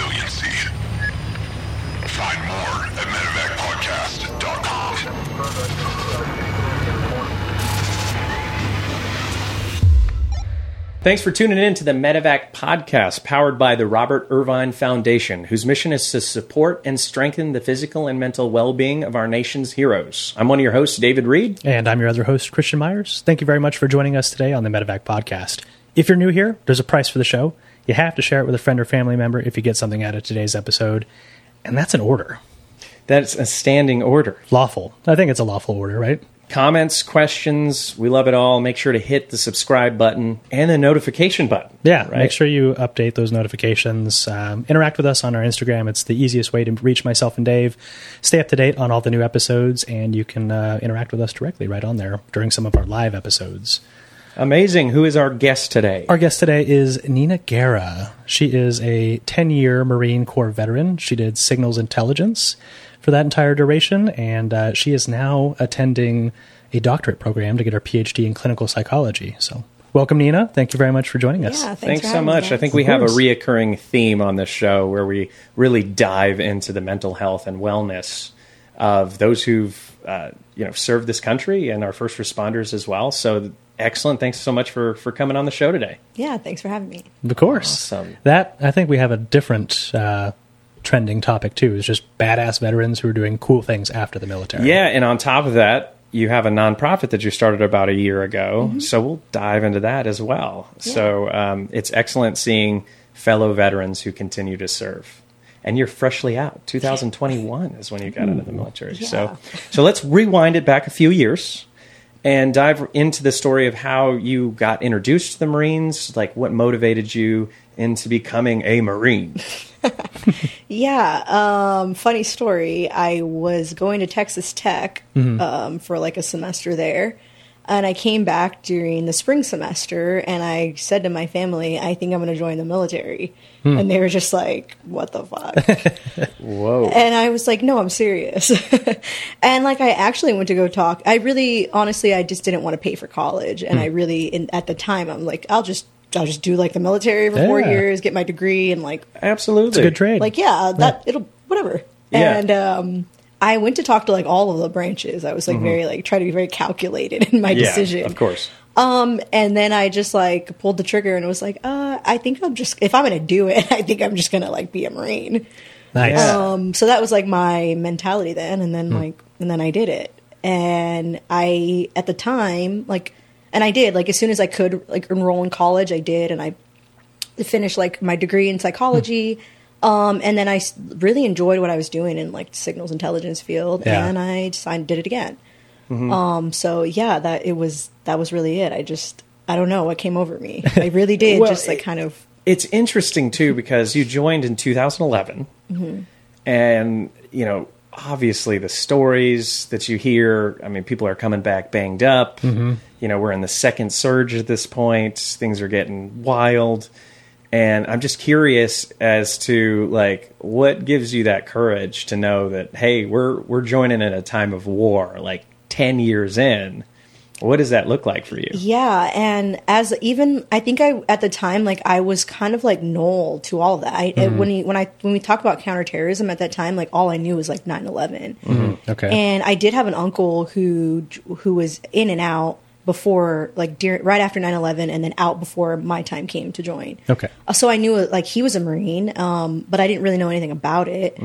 resiliency. Find more at medevacpodcast.com. Thanks for tuning in to the Medevac podcast powered by the Robert Irvine Foundation, whose mission is to support and strengthen the physical and mental well being of our nation's heroes. I'm one of your hosts, David Reid. And I'm your other host, Christian Meyers. Thank you very much for joining us today on the Medevac podcast. If you're new here, there's a price for the show. You have to share it with a friend or family member if you get something out of today's episode. And that's an order. That's a standing order. Lawful. I think it's a lawful order, right? Comments, questions, we love it all. Make sure to hit the subscribe button and the notification button. Yeah, right? make sure you update those notifications. Um, interact with us on our Instagram. It's the easiest way to reach myself and Dave. Stay up to date on all the new episodes, and you can uh, interact with us directly right on there during some of our live episodes. Amazing. Who is our guest today? Our guest today is Nina Guerra. She is a 10 year Marine Corps veteran. She did signals intelligence for that entire duration, and uh, she is now attending a doctorate program to get her PhD in clinical psychology. So, welcome, Nina. Thank you very much for joining us. Yeah, thanks, Thanks for so having me, much. I guys. think we Of have a course. reoccurring theme on this show where we really dive into the mental health and wellness of those who've uh, you know served this country and our first responders as well. So excellent. Thanks so much for for coming on the show today. Yeah, thanks for having me. Of course. Awesome. That, I think we have a different uh, trending topic, too. It's just badass veterans who are doing cool things after the military. Yeah, and on top of that, you have a nonprofit that you started about a year ago. So we'll dive into that as well. So um, it's excellent seeing fellow veterans who continue to serve. And you're freshly out. 2021 is when you got out of the military. So, so let's rewind it back a few years and dive into the story of how you got introduced to the Marines, like what motivated you into becoming a Marine. Yeah, um, funny story. I was going to Texas Tech um, for like a semester there, and I came back during the spring semester, and I said to my family, "I think I'm going to join the military," and they were just like, "What the fuck?" Whoa. And I was like, no, I'm serious. and like, I actually went to go talk. I really, honestly, I just didn't want to pay for college. And I really, in, at the time, I'm like, I'll just, I'll just do like the military for four years, get my degree, and like, Absolutely. It's a good trade. like, yeah, that it'll whatever. Yeah. And um, I went to talk to like all of the branches. I was like very like try to be very calculated in my Yeah, decision. of course. Um, and then I just like pulled the trigger and was like, uh, I think I'm just if I'm gonna do it, I think I'm just gonna like be a marine. nice. Um, so that was like my mentality then, and then like, and then I did it, and I at the time like, and I did like as soon as I could like enroll in college, I did, and I finished like my degree in psychology. Um, and then I really enjoyed what I was doing in like signals intelligence field, Yeah. and I decided did it again. Um, so yeah, that it was that was really it. I just I don't know what came over me. I really did Well, just like kind of it's interesting too because you joined in 2011 and you know obviously the stories that you hear i mean people are coming back banged up you know we're in the second surge at this point things are getting wild and i'm just curious as to like what gives you that courage to know that hey we're we're joining in a time of war like 10 years in what does that look like for you Yeah, and as even I think I at the time like I was kind of like null to all of that. I, mm-hmm. When he, when I when we talk about counterterrorism at that time, like all I knew was like 9-11. Mm-hmm. okay. And I did have an uncle who who was in and out before like during, right after 9-11 and then out before my time came to join. Okay. Uh, So I knew like he was a Marine, um, but I didn't really know anything about it.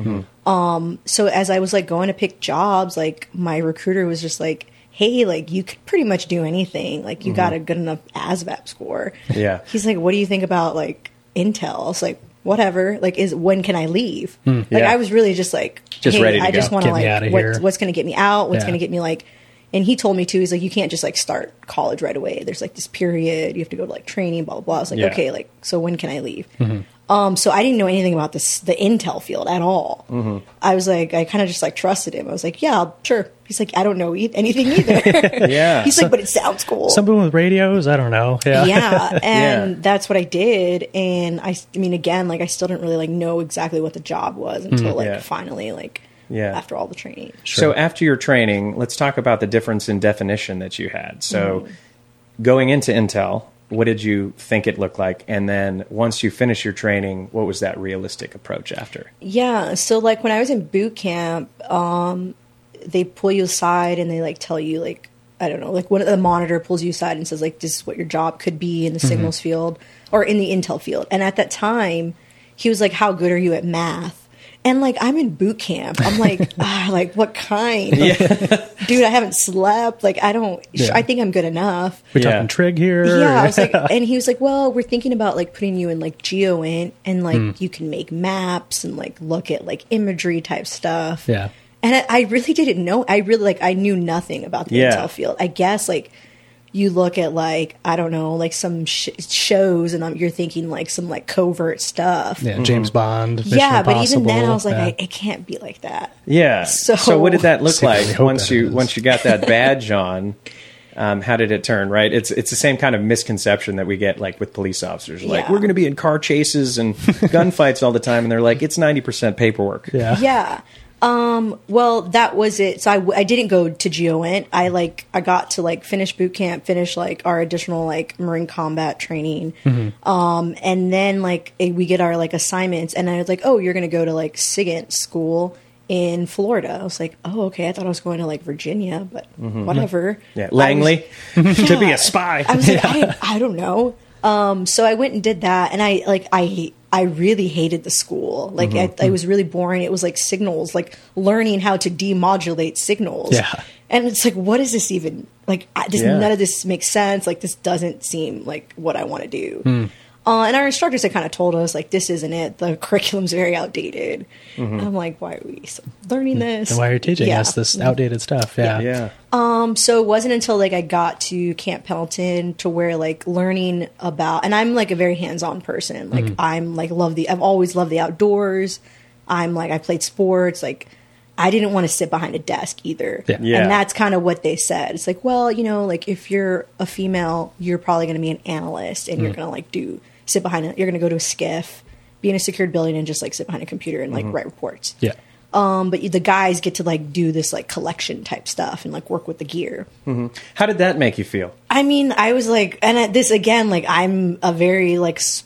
Um, so as I was like going to pick jobs, like my recruiter was just like, "Hey, like you could pretty much do anything. Like you got a good enough ASVAB score." Yeah. He's like, "What do you think about like Intel?" I was like, "Whatever. Like, is when can I leave?" Like Yeah. I was really just like, Just hey, ready I go. just want to like what, what's going to get me out. What's Yeah. going to get me like. And he told me too. He's like, you can't just like start college right away. There's like this period. You have to go to like training. Blah blah. blah. I was like, Yeah. okay, like so when can I leave? Mm-hmm. Um, so I didn't know anything about this the Intel field at all. Mm-hmm. I was like, I kind of just like trusted him. I was like, yeah, sure. He's like, I don't know e- anything either. Yeah. He's like, but it sounds cool. Something with radios? I don't know. Yeah. yeah, and Yeah. that's what I did. And I, I mean, again, like I still didn't really like know exactly what the job was until like Mm, Yeah. finally like Yeah. after all the training. So after your training, let's talk about the difference in definition that you had. So going into Intel, what did you think it looked like? And then once you finish your training, what was that realistic approach after? Yeah. So like when I was in boot camp, um, they pull you aside and they like tell you like I don't know, like one of the monitor pulls you aside and says like this is what your job could be in the signals field or in the intel field. And at that time, he was like, "How good are you at math?" And like I'm in boot camp. I'm like, ah, like what kind? Like, Dude, I haven't slept. Like I don't. Yeah. I think I'm good enough. We're Yeah. talking trig here. Yeah, I was like, and he was like, "Well, we're thinking about like putting you in like GeoInt, and like Hmm. you can make maps and like look at like imagery type stuff." Yeah. and I, I really didn't know. I really like I knew nothing about the Yeah. intel field. I guess like you look at like I don't know like some sh- shows, and um, you're thinking like some like covert stuff. Yeah, James Bond. Mission Yeah, but even then, I was like, yeah. I, it can't be like that. Yeah. So- So, what did that look like once you is. once you got that badge on? Um, how did it turn? Right, it's it's the same kind of misconception that we get like with police officers. Like Yeah. we're going to be in car chases and gunfights all the time, and they're like it's ninety percent paperwork. yeah. yeah. Um, well, that was it. So I, I didn't go to GeoInt. I like I got to like finish boot camp, finish like our additional like Marine combat training, um, and then like we get our like assignments. And I was like, oh, you're gonna go to like SIGINT school in Florida. I was like, oh, okay. I thought I was going to like Virginia, but whatever. Yeah, I was- Langley to be a spy. I was like, I, I don't know. Um, so I went and did that, and I like I I really hated the school. Like Mm-hmm. I, it was really boring. It was like signals, like learning how to demodulate signals. Yeah. and it's like, what is this even? Like, I, this, Yeah. none of this makes sense. Like, this doesn't seem like what I want to do. Hmm. Uh, and our instructors had kind of told us like, this isn't it. The curriculum's very outdated. And I'm like, why are we learning this? Mm-hmm. And why are you teaching Yeah. us this outdated stuff? Yeah. yeah. Um, so it wasn't until like I got to Camp Pendleton to where like learning about, and I'm like a very hands-on person. Like Mm-hmm. I'm like love the, I've always loved the outdoors. I'm like I played sports. Like I didn't want to sit behind a desk either. Yeah. Yeah. And that's kind of what they said. It's like, well, you know, like if you're a female, you're probably going to be an analyst, and you're Mm. going to like do sit behind it. You're going to go to a SCIF, be in a secured building, and just like sit behind a computer and Mm-hmm. like write reports Yeah. um, but you- the guys get to like do this like collection type stuff and like work with the gear. Mm-hmm. How did that make you feel? I mean, I was like, and at this again, like I'm a very like, s-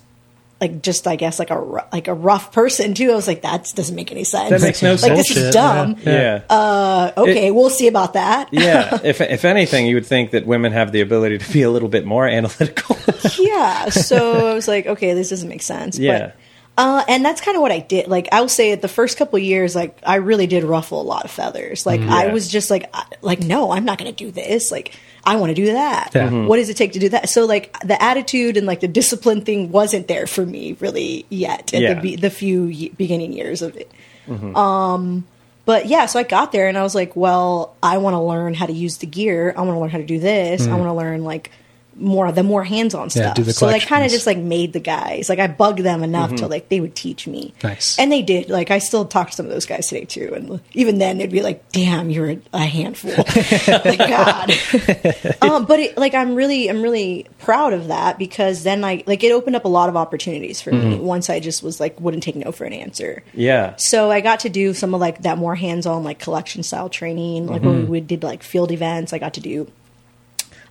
like just I guess like a like a rough person too. I was like, that doesn't make any sense. That makes no like, sense. This is dumb. yeah. Yeah. Uh, okay, we'll see about that. yeah. If if anything, you would think that women have the ability to be a little bit more analytical. yeah. So I was like, okay, this doesn't make sense. Yeah. But, uh, and that's kind of what I did. Like, I will say, at the first couple of years, like I really did ruffle a lot of feathers. Like, I was just like, like, no, I'm not going to do this. Like, I want to do that. Yeah. Mhm. What does it take to do that? So, like, the attitude and like the discipline thing wasn't there for me really yet in Yeah. the be- the few ye- beginning years of it. Um, but yeah, so I got there and I was like, well, I want to learn how to use the gear. I want to learn how to do this. I want to learn like more the more hands-on Yeah, stuff. do the so I kind of just like made the guys like I bugged them enough to mm-hmm. like they would teach me. Nice. and they did. Like I still talk to some of those guys today too, and even then they'd be like, "Damn, you're a, a handful." like God. um, but it, like I'm really I'm really proud of that because then I like it opened up a lot of opportunities for me mm-hmm. once I just was like wouldn't take no for an answer. yeah. So I got to do some of like that more hands-on like collection style training, like when mm-hmm. we did like field events. I got to do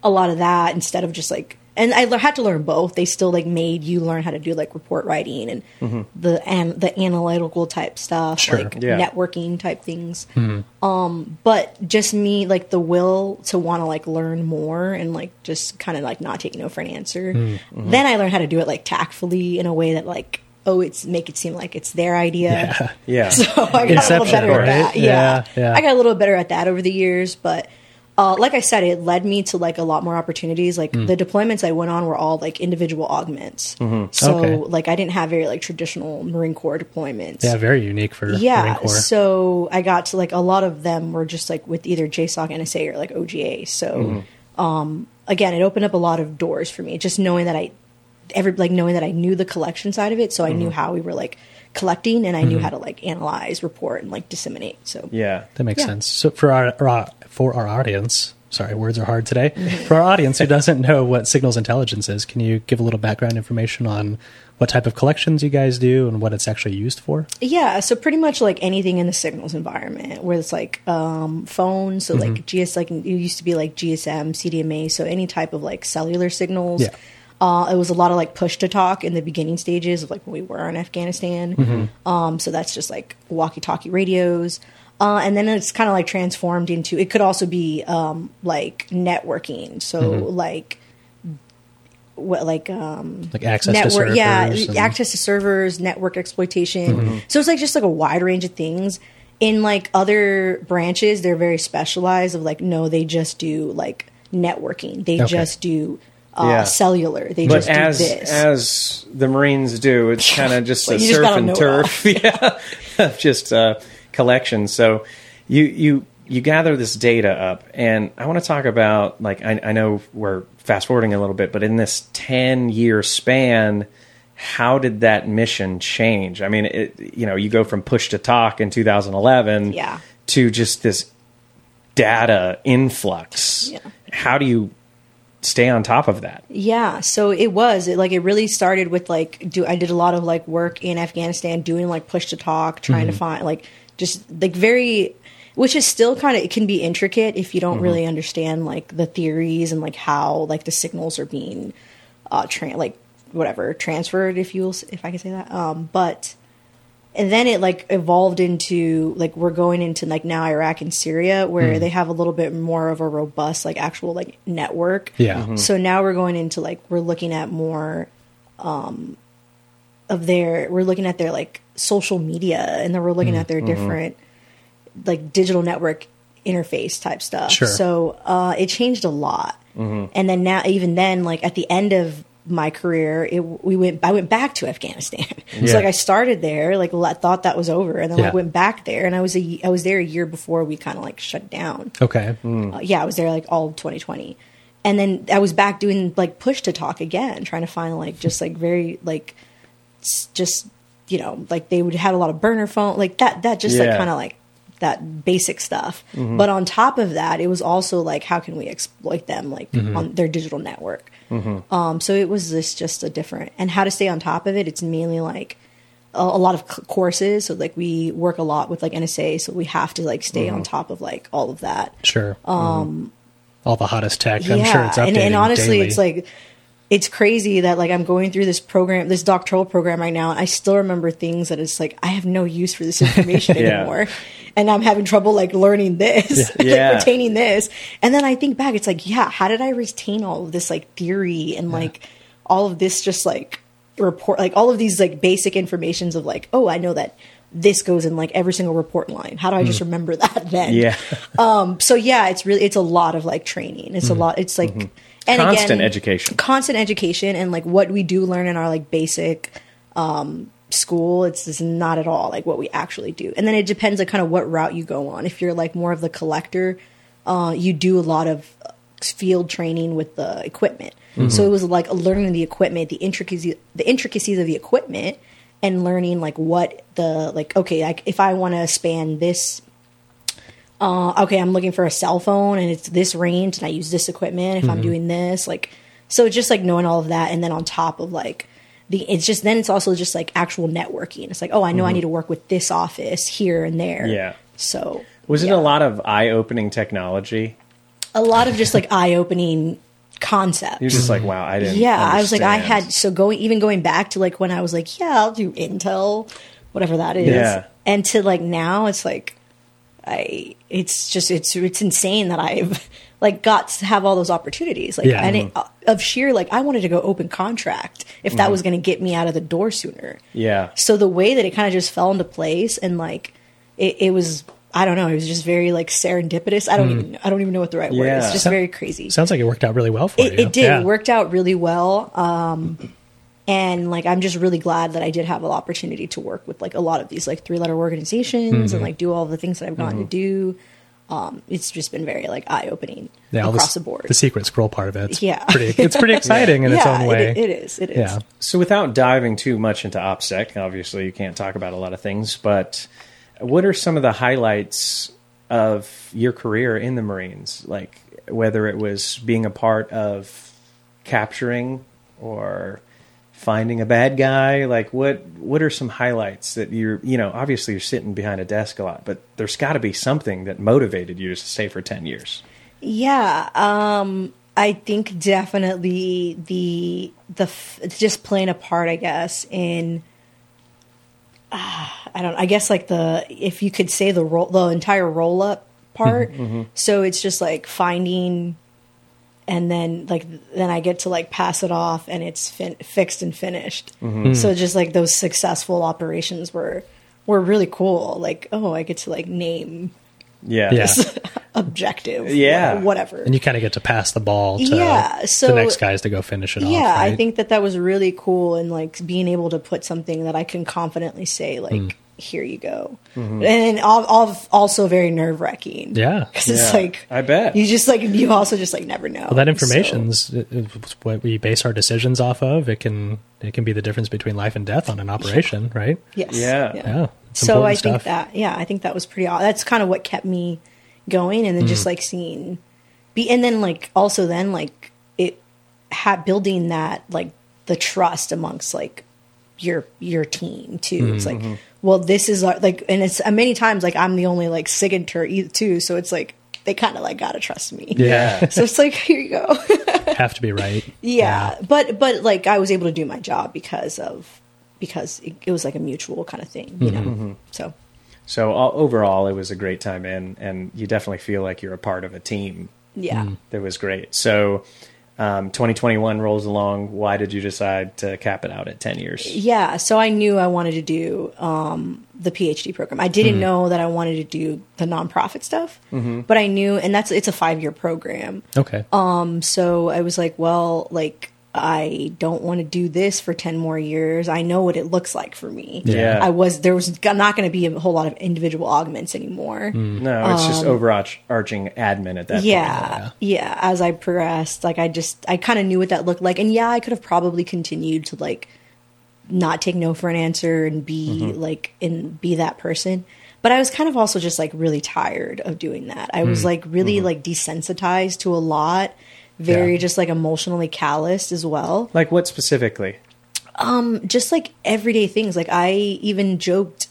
a lot of that instead of just like, and I had to learn both. They still like made you learn how to do like report writing and mm-hmm. the and the analytical type stuff, Sure. like Yeah. networking type things. Mm-hmm. Um, but just me like the will to want to like learn more and like just kind of like not take no for an answer. Mm-hmm. Then I learned how to do it like tactfully in a way that like. Oh, it's make it seem like it's their idea. Yeah. yeah. So I got a little better right? at that. Yeah, Yeah. yeah. I got a little better at that over the years, but uh, like I said, it led me to like a lot more opportunities. Like Mm. the deployments I went on were all like individual augments. So Mm-hmm. Okay. like I didn't have very like traditional Marine Corps deployments. Yeah, very unique for Marine Yeah, Corps. so I got to like a lot of them were just like with either JSOC, NSA, or like OGA. So Mm-hmm. um, again, it opened up a lot of doors for me. Just knowing that I, every like knowing that I knew the collection side of it, so I Mm-hmm. knew how we were like collecting, and I knew how to like analyze, report, and like disseminate. So Yeah. That makes Yeah. sense. So for our, our for our audience, sorry, words are hard today. Mm-hmm. For our audience who doesn't know what signals intelligence is, can you give a little background information on what type of collections you guys do and what it's actually used for? Yeah, so pretty much like anything in the signals environment, where it's like um, phones, so Mm-hmm. like GS, like it used to be like GSM, CDMA, so any type of like cellular signals. Yeah. Uh, it was a lot of like push to talk in the beginning stages of like when we were in Afghanistan. Um, so that's just like walkie talkie radios. Uh, and then it's kind of like transformed into it could also be um, like networking. So like what like um Like access to servers. yeah and- access to servers network exploitation so it's like just like a wide range of things in like other branches they're very specialized of like no they just do like networking they Okay. just do uh, Yeah. cellular they But just as do this as the Marines do, it's kind of just a You just surf and turf, yeah, just uh, collection. So you you you gather this data up, and I want to talk about like I, I know we're fast forwarding a little bit, but in this ten year span, how did that mission change? I mean, it, you know, you go from push to talk in 2011, Yeah. to just this data influx. Yeah. How do you stay on top of that? Yeah, so it was it, like it really started with like do I did a lot of like work in Afghanistan doing like push to talk, trying to find like just like very which is still kind of it can be intricate if you don't really understand like the theories and like how like the signals are being uh tra- like whatever transferred if you will if I can say that. Um but and then it like evolved into like we're going into like now Iraq and Syria where hmm. they have a little bit more of a robust like actual like network. Yeah. Mm-hmm. So now we're going into like we're looking at more um of their we're looking at their like social media and then we're looking hmm. at their mm-hmm. different like digital network interface type stuff. Sure. So uh it changed a lot. Mm-hmm. And then now even then like at the end of my career it we went I went back to Afghanistan. Yeah. so like I started there like I thought that was over and then Yeah. like went back there and I was a I was there a year before we kind of like shut down. Okay. Hmm. Uh, yeah, I was there like all of 2020. And then I was back doing like push to talk again, trying to find like just like very like just you know like they would have a lot of burner phone like that that just like kind of like that basic stuff. Mm-hmm. But on top of that, it was also like how can we exploit them like mm-hmm. on their digital network. Um, so it was this just a different and how to stay on top of it. It's mainly like a, a lot of c- courses. So like we work a lot with like NSA, so we have to like stay on top of like all of that Sure. Um, all the hottest tech. I'm yeah, sure it's updating and, and honestly, daily. it's like it's crazy that like I'm going through this program, this doctoral program right now, and I still remember things that it's like I have no use for this information Yeah. anymore, and I'm having trouble like learning this, like, retaining this, and then I think back, it's like, yeah, how did I retain all of this like theory and like all of this just like report, like all of these like basic informations of like, oh, I know that. This goes in like every single report line. How do I just mm. remember that then? Yeah. Um, so yeah, it's really it's a lot of like training. It's a mm. lot. It's like mm-hmm. And Constant again, education. constant education, and like what we do learn in our like basic um, school. It's, it's not at all like what we actually do. And then it depends on kind of what route you go on. If you're like more of the collector, uh, you do a lot of field training with the equipment. So it was like learning the equipment, the intricacies, the intricacies of the equipment, and learning like what the like. Okay, like if I want to span this uh, okay, I'm looking for a cell phone and it's this range and I use this equipment if I'm doing this. Like, so just like knowing all of that. And then on top of like the, it's just, then it's also just like actual networking. It's like, oh, I know I need to work with this office here and there. Yeah. So Was it yeah. a lot of eye opening technology? A lot of just like eye opening concepts. You're just like, wow, I didn't. yeah i was like i had so going even going back to like when i was like yeah i'll do intel whatever that is Yeah. and to like now it's like i it's just it's it's insane that i've like got to have all those opportunities like Yeah. and it, uh, of sheer like i wanted to go open contract if that was going to get me out of the door sooner Yeah. so the way that it kind of just fell into place and like it, it was i don't know it was just very like serendipitous i don't even i don't even know what the right word is it's just So- very crazy Sounds like it worked out really well for you. it, it did. Yeah. It worked out really well. Um, and like, I'm just really glad that I did have an opportunity to work with like a lot of these like three letter organizations Mm-hmm. and like do all the things that I've gotten to do. Um, it's just been very like eye opening Yeah, across the, the board. The secret scroll part of it. It's Yeah. Pretty, it's pretty exciting in its yeah, own way. It, it is. It is. Yeah. So without diving too much into OPSEC, obviously you can't talk about a lot of things, but what are some of the highlights of your career in the Marines? Like whether it was being a part of capturing or finding a bad guy, like what what are some highlights that you're you know, obviously you're sitting behind a desk a lot, but there's gotta be something that motivated you to stay for ten years. Yeah. Um, I think definitely the the it's just playing a part, I guess, in uh, I don't I guess like the if you could say the roll the entire roll up part. So it's just like finding and then like then I get to like pass it off and it's fin- fixed and finished. So just like those successful operations were were really cool. Like oh, I get to like name Yeah. Yeah. objective, Yeah. wha- whatever. and you kind of get to pass the ball to Yeah, so- the next guys to go finish it off. yeah i think that that was really cool and like being able to put something that i can confidently say like Hmm. Here you go and then al- al- also very nerve-wracking Yeah. because it's Yeah, like I bet. you just like you also just like never know Well, that So- information's uh, uh, what we base our decisions off of. It can it can be the difference between life and death on an operation, right? yes Yeah. Yeah. it's so i important think that yeah i think that was pretty aw- that's kind of what kept me going and then Hmm. just like seeing be and then like also then like it had building that like the trust amongst like your your team too it's Mm-hmm. like well this is our, like and it's uh, many times like i'm the only like signature too so it's like they kind of like gotta trust me. Yeah, so it's like here you go. Have to be right. yeah, but but like I was able to do my job because of because it, it was like a mutual kind of thing, you know. So. So all, overall, it was a great time in, and you definitely feel like you're a part of a team. Yeah, that was great. So um, 2021 rolls along. Why did you decide to cap it out at 10 years? yeah. So I knew I wanted to do um, the PhD program. I didn't know that I wanted to do the nonprofit stuff, but I knew, and that's it's a five year program. Okay. Um, so I was like, well, like I don't want to do this for 10 more years. I know what it looks like for me. Yeah. I was there was not going to be a whole lot of individual augments anymore. No, it's just overarching admin at that Um, yeah, yeah as i progressed like i just i kind of knew what that looked like and yeah i could have probably continued to like not take no for an answer and be Mm-hmm. like and be that person but i was kind of also just like really tired of doing that i Mm. was like really Mm-hmm. like desensitized to a lot very Yeah. just like emotionally calloused as well Like what specifically? Um, just like everyday things. Like I even joked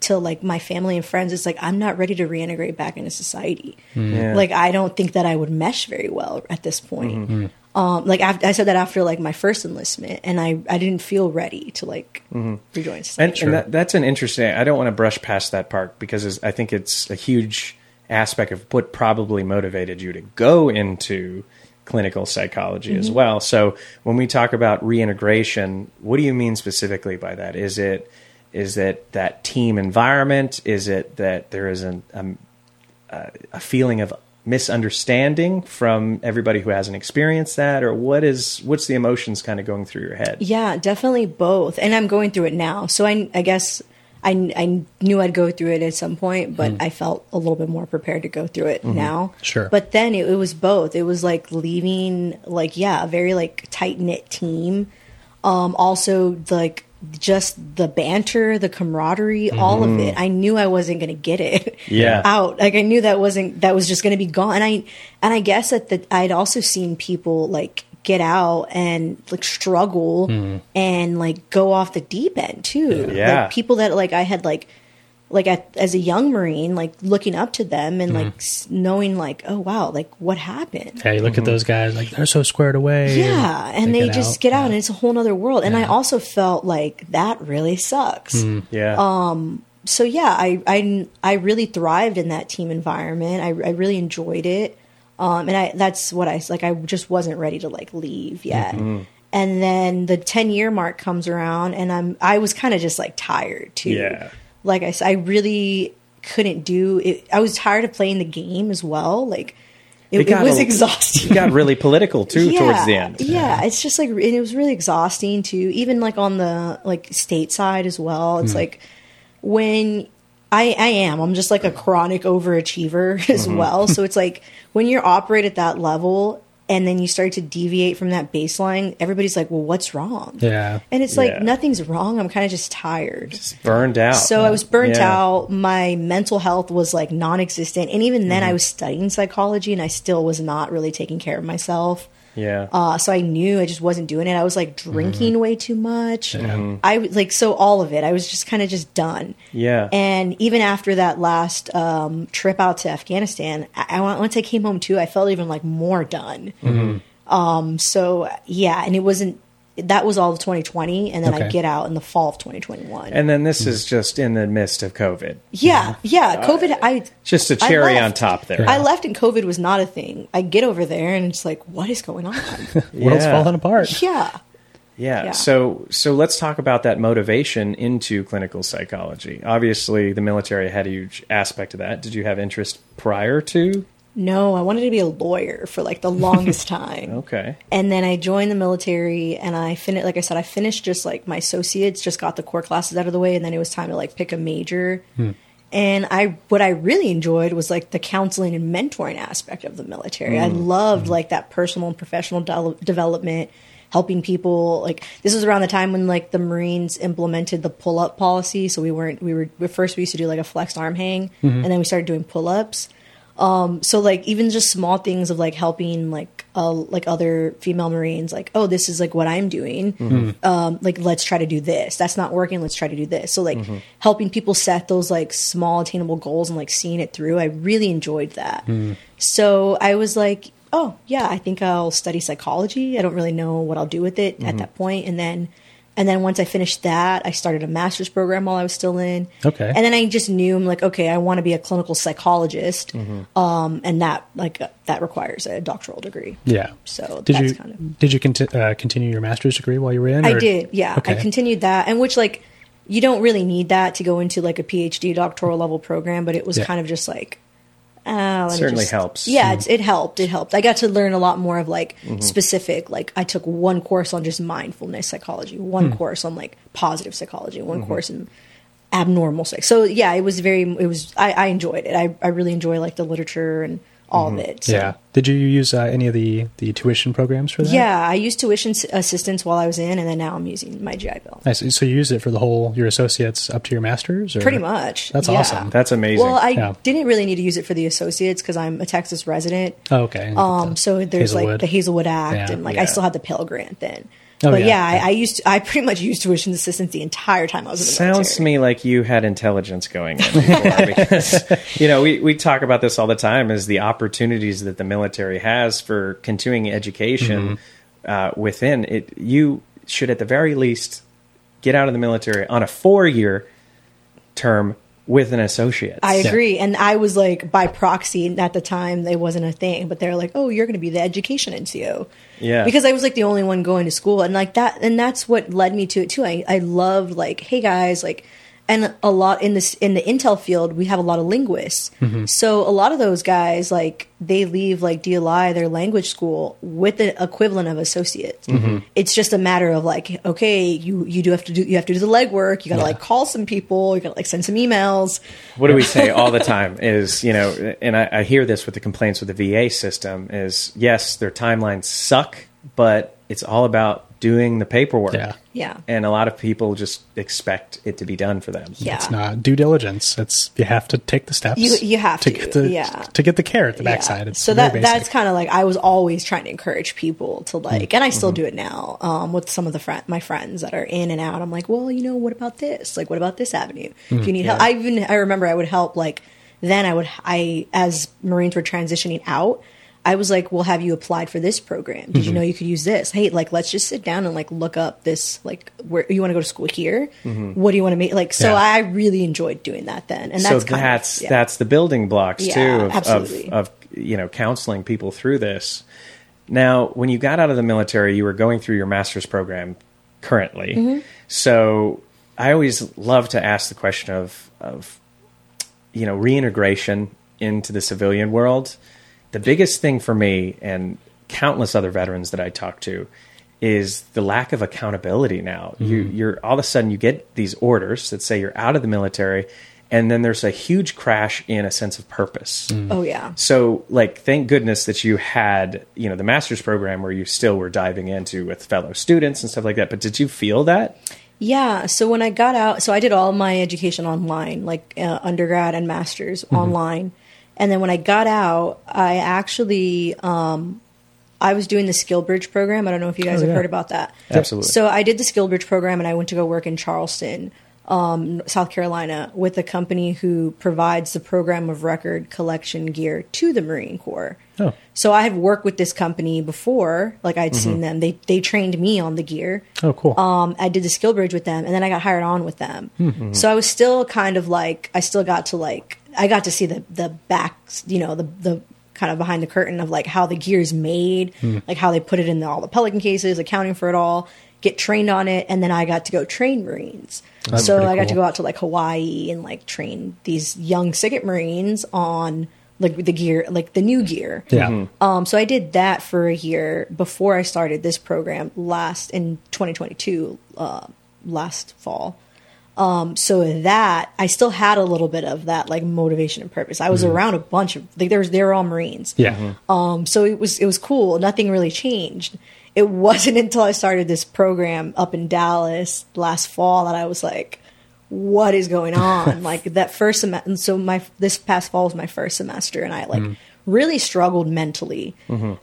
to like my family and friends. It's like I'm not ready to reintegrate back into society. Yeah. Like I don't think that I would mesh very well at this point. Um, like after, I said that after like my first enlistment, and I I didn't feel ready to like rejoin And, society. and that, that's an interesting. I don't want to brush past that part because I think it's a huge aspect of what probably motivated you to go into clinical psychology as well. So when we talk about reintegration, what do you mean specifically by that? Is it is it that team environment? Is it that there is an, um, uh, a feeling of misunderstanding from everybody who hasn't experienced that, or what is what's the emotions kind of going through your head? Yeah, definitely both. And I'm going through it now. So I, I guess I, I knew I'd go through it at some point, but mm. I felt a little bit more prepared to go through it mm-hmm. now. Sure. But then it, it was both. It was like leaving, like, yeah, a very like tight knit team. Um, also, like, just the banter, the camaraderie, all of mm-hmm. it. I knew I wasn't going to get it Yeah. out. Like I knew that wasn't that was just going to be gone. And I and I guess that the, I'd also seen people like get out and like struggle mm-hmm. and like go off the deep end too. Yeah. Like people that like I had like like at, as a young marine like looking up to them and like mm-hmm. s- knowing like oh wow like what happened Yeah, you look at mm-hmm. those guys like they're so squared away. yeah and they, get just out. get out Yeah. and it's a whole nother world and i also felt like that really sucks Yeah. Um so yeah, I, I I really thrived in that team environment. I, I really enjoyed it, um, and I that's what I like. I just wasn't ready to like leave yet. Mm-hmm. And then the ten year mark comes around, and I'm I was kind of just like tired too. Yeah. like I said, I really couldn't do it. I was tired of playing the game as well. Like it, it, got was a- exhausting It got really political too towards the end. yeah, it's just like and it was really exhausting too. Even like on the like state side as well. It's like when I I am I'm just like a chronic overachiever as Mm-hmm. well. So it's like when you're operate at that level and then you start to deviate from that baseline, everybody's like, "Well, what's wrong?" Yeah. And it's like Yeah. nothing's wrong. I'm kind of just tired. Burned out. So I was burnt Yeah. out. My mental health was like non-existent, and even Mm-hmm. then, I was studying psychology, and I still was not really taking care of myself. Yeah. Uh, so I knew I just wasn't doing it. I was like drinking Mm-hmm. way too much. I was like so all of it. I was just kind of just done. Yeah. And even after that last um, trip out to Afghanistan, I, I once I came home too, I felt even like more done. Mm-hmm. Um, so yeah, and it wasn't. That was all of 2020, and then I get out in the fall of 2021. And then this is just in the midst of COVID. yeah, yeah, uh, COVID. I Just a cherry on top there. I left and COVID was not a thing. I get over there and it's like, what is going on? World's Yeah. falling apart. yeah. Yeah. Yeah. So so let's talk about that motivation into clinical psychology. Obviously, the military had a huge aspect of that. Did you have interest prior to? No, I wanted to be a lawyer for like the longest time. Okay. And then I joined the military and I finished, like I said, I finished just like my associates, just got the core classes out of the way. And then it was time to like pick a major. Hmm. And I, what I really enjoyed was like the counseling and mentoring aspect of the military. I hmm. loved hmm. like that personal and professional de- development, helping people. Like this was around the time when like the Marines implemented the pull up policy. So we weren't, we were, first we used to do like a flexed arm hang mm-hmm. and then we started doing pull ups Um, so like even just small things of like helping like uh like other female marines like oh this is like what i'm doing. Mm-hmm. Um like let's try to do this. That's not working. Let's try to do this. So like mm-hmm. helping people set those like small attainable goals and like seeing it through i really enjoyed that. Hmm. So i was like oh yeah i think i'll study psychology. I don't really know what i'll do with it at mm-hmm. that point. And then and then once I finished that, I started a master's program while I was still in. Okay. And then I just knew I'm like, okay, I want to be a clinical psychologist, um, and that like uh, that requires a doctoral degree. Yeah. So Did that's you kind of did you conti- uh, continue your master's degree while you were in? I did, yeah. Okay. I continued that, and which like you don't really need that to go into like a PhD doctoral level program, but it was Yeah. kind of just like. Me Certainly just- helps. Yeah, it's, it helped. It helped. I got to learn a lot more of like Mm-hmm. specific. Like I took one course on just mindfulness psychology, one Hmm. course on like positive psychology, one course in abnormal psych. So yeah, it was very. It was. I, I enjoyed it. I I really enjoy like the literature and all of it. So. Mm-hmm. Yeah. Did you use uh, any of the the tuition programs for that? Yeah, I used tuition s- assistance while I was in, and then now I'm using my GI Bill. Nice. So you use it for the whole your associates up to your masters? Or? Pretty much. That's yeah. awesome. That's amazing. Well, I Yeah. didn't really need to use it for the associates because I'm a Texas resident. Oh, okay. Um, so there's like the Hazelwood Act, Yeah. and like Yeah. I still had the Pell Grant then. Oh, but yeah. yeah, Yeah. I, I used to, I pretty much used tuition assistance the entire time I was in the Sounds military. to me like you had intelligence going in before because you know we, we talk about this all the time is the opportunities that the military has for continuing education uh, within it you should at the very least get out of the military on a four year term with an associate I agree, and I was like by proxy at the time. They wasn't a thing, but they're like, "Oh, you're going to be the education NCO." Yeah. because I was like the only one going to school, and like that, and that's what led me to it too. I I loved like, hey guys, like, and a lot in this in the intel field, we have a lot of linguists. Mm-hmm. So a lot of those guys, like, they leave like DLI, their language school, with the equivalent of associates. Mm-hmm. It's just a matter of like, okay, you you do have to do you have to do the legwork. You got to like call some people. You got to like send some emails. what do we say all the time is you know and I, I hear this with the complaints with the va system is yes their timelines suck but it's all about doing the paperwork Yeah. Yeah. and a lot of people just expect it to be done for them Yeah. It's not due diligence. It's you have to take the steps. You- you have to, get the yeah. to get the care at the Yeah. backside. It's so that basic. that's kind of like I was always trying to encourage people to like, and I Mm-hmm. still do it now um, with some of the friend, my friends that are in and out. I'm like, well, you know, what about this? Like, what about this avenue? Mm, If you need help, I even I remember I would help like then I would I as Marines were transitioning out. I was like, well, have you applied for this program? Did Mm-hmm. you know you could use this? Hey, like, let's just sit down and like look up this, like, where you want to go to school here? What do you want to make? Like, so Mm-hmm. Yeah. I really enjoyed doing that then. And so that's kind that's of, yeah. that's the building blocks Yeah, too of, of of you know counseling people through this. Now, when you got out of the military, you were going through your master's program currently. Mm-hmm. So I always love to ask the question of of you know reintegration into the civilian world. The biggest thing for me and countless other veterans that I talk to is the lack of accountability now. You you're all of a sudden you get these orders that say you're out of the military and then there's a huge crash in a sense of purpose. oh yeah. So, like, thank goodness that you had, you know, the master's program where you still were diving into with fellow students and stuff like that. But did you feel that? Yeah. So when I got out, so I did all my education online, like uh, undergrad and masters Mm-hmm. online. And then when I got out, I actually, um, I was doing the SkillBridge program. I don't know if you guys Oh, have yeah. heard about that. Absolutely. So I did the SkillBridge program and I went to go work in Charleston, um, South Carolina, with a company who provides the program of record collection gear to the Marine Corps. Oh. So I have worked with this company before, like I'd seen them. They they trained me on the gear. Oh, cool. Um, I did the SkillBridge with them, and then I got hired on with them. Mm-hmm. So I was still kind of like I still got to like I got to see the the backs, you know, the the kind of behind the curtain of like how the gear is made, Hmm. like how they put it in the, all the Pelican cases, accounting for it all. Get trained on it, and then I got to go train Marines. That's so pretty I got to go out to like Hawaii and like train these young SIGINT Marines on like the gear, like the new gear. yeah. Um, so I did that for a year before I started this program last in 2022, uh, last fall. Um, so that I still had a little bit of that like motivation and purpose. I was around a bunch of like there was they were all Marines. Yeah. Um, so it was it was cool. Nothing really changed. It wasn't until I started this program up in Dallas last fall that I was like, "What is going on?" like that first semester. So my this past fall was my first semester, and I like really struggled mentally.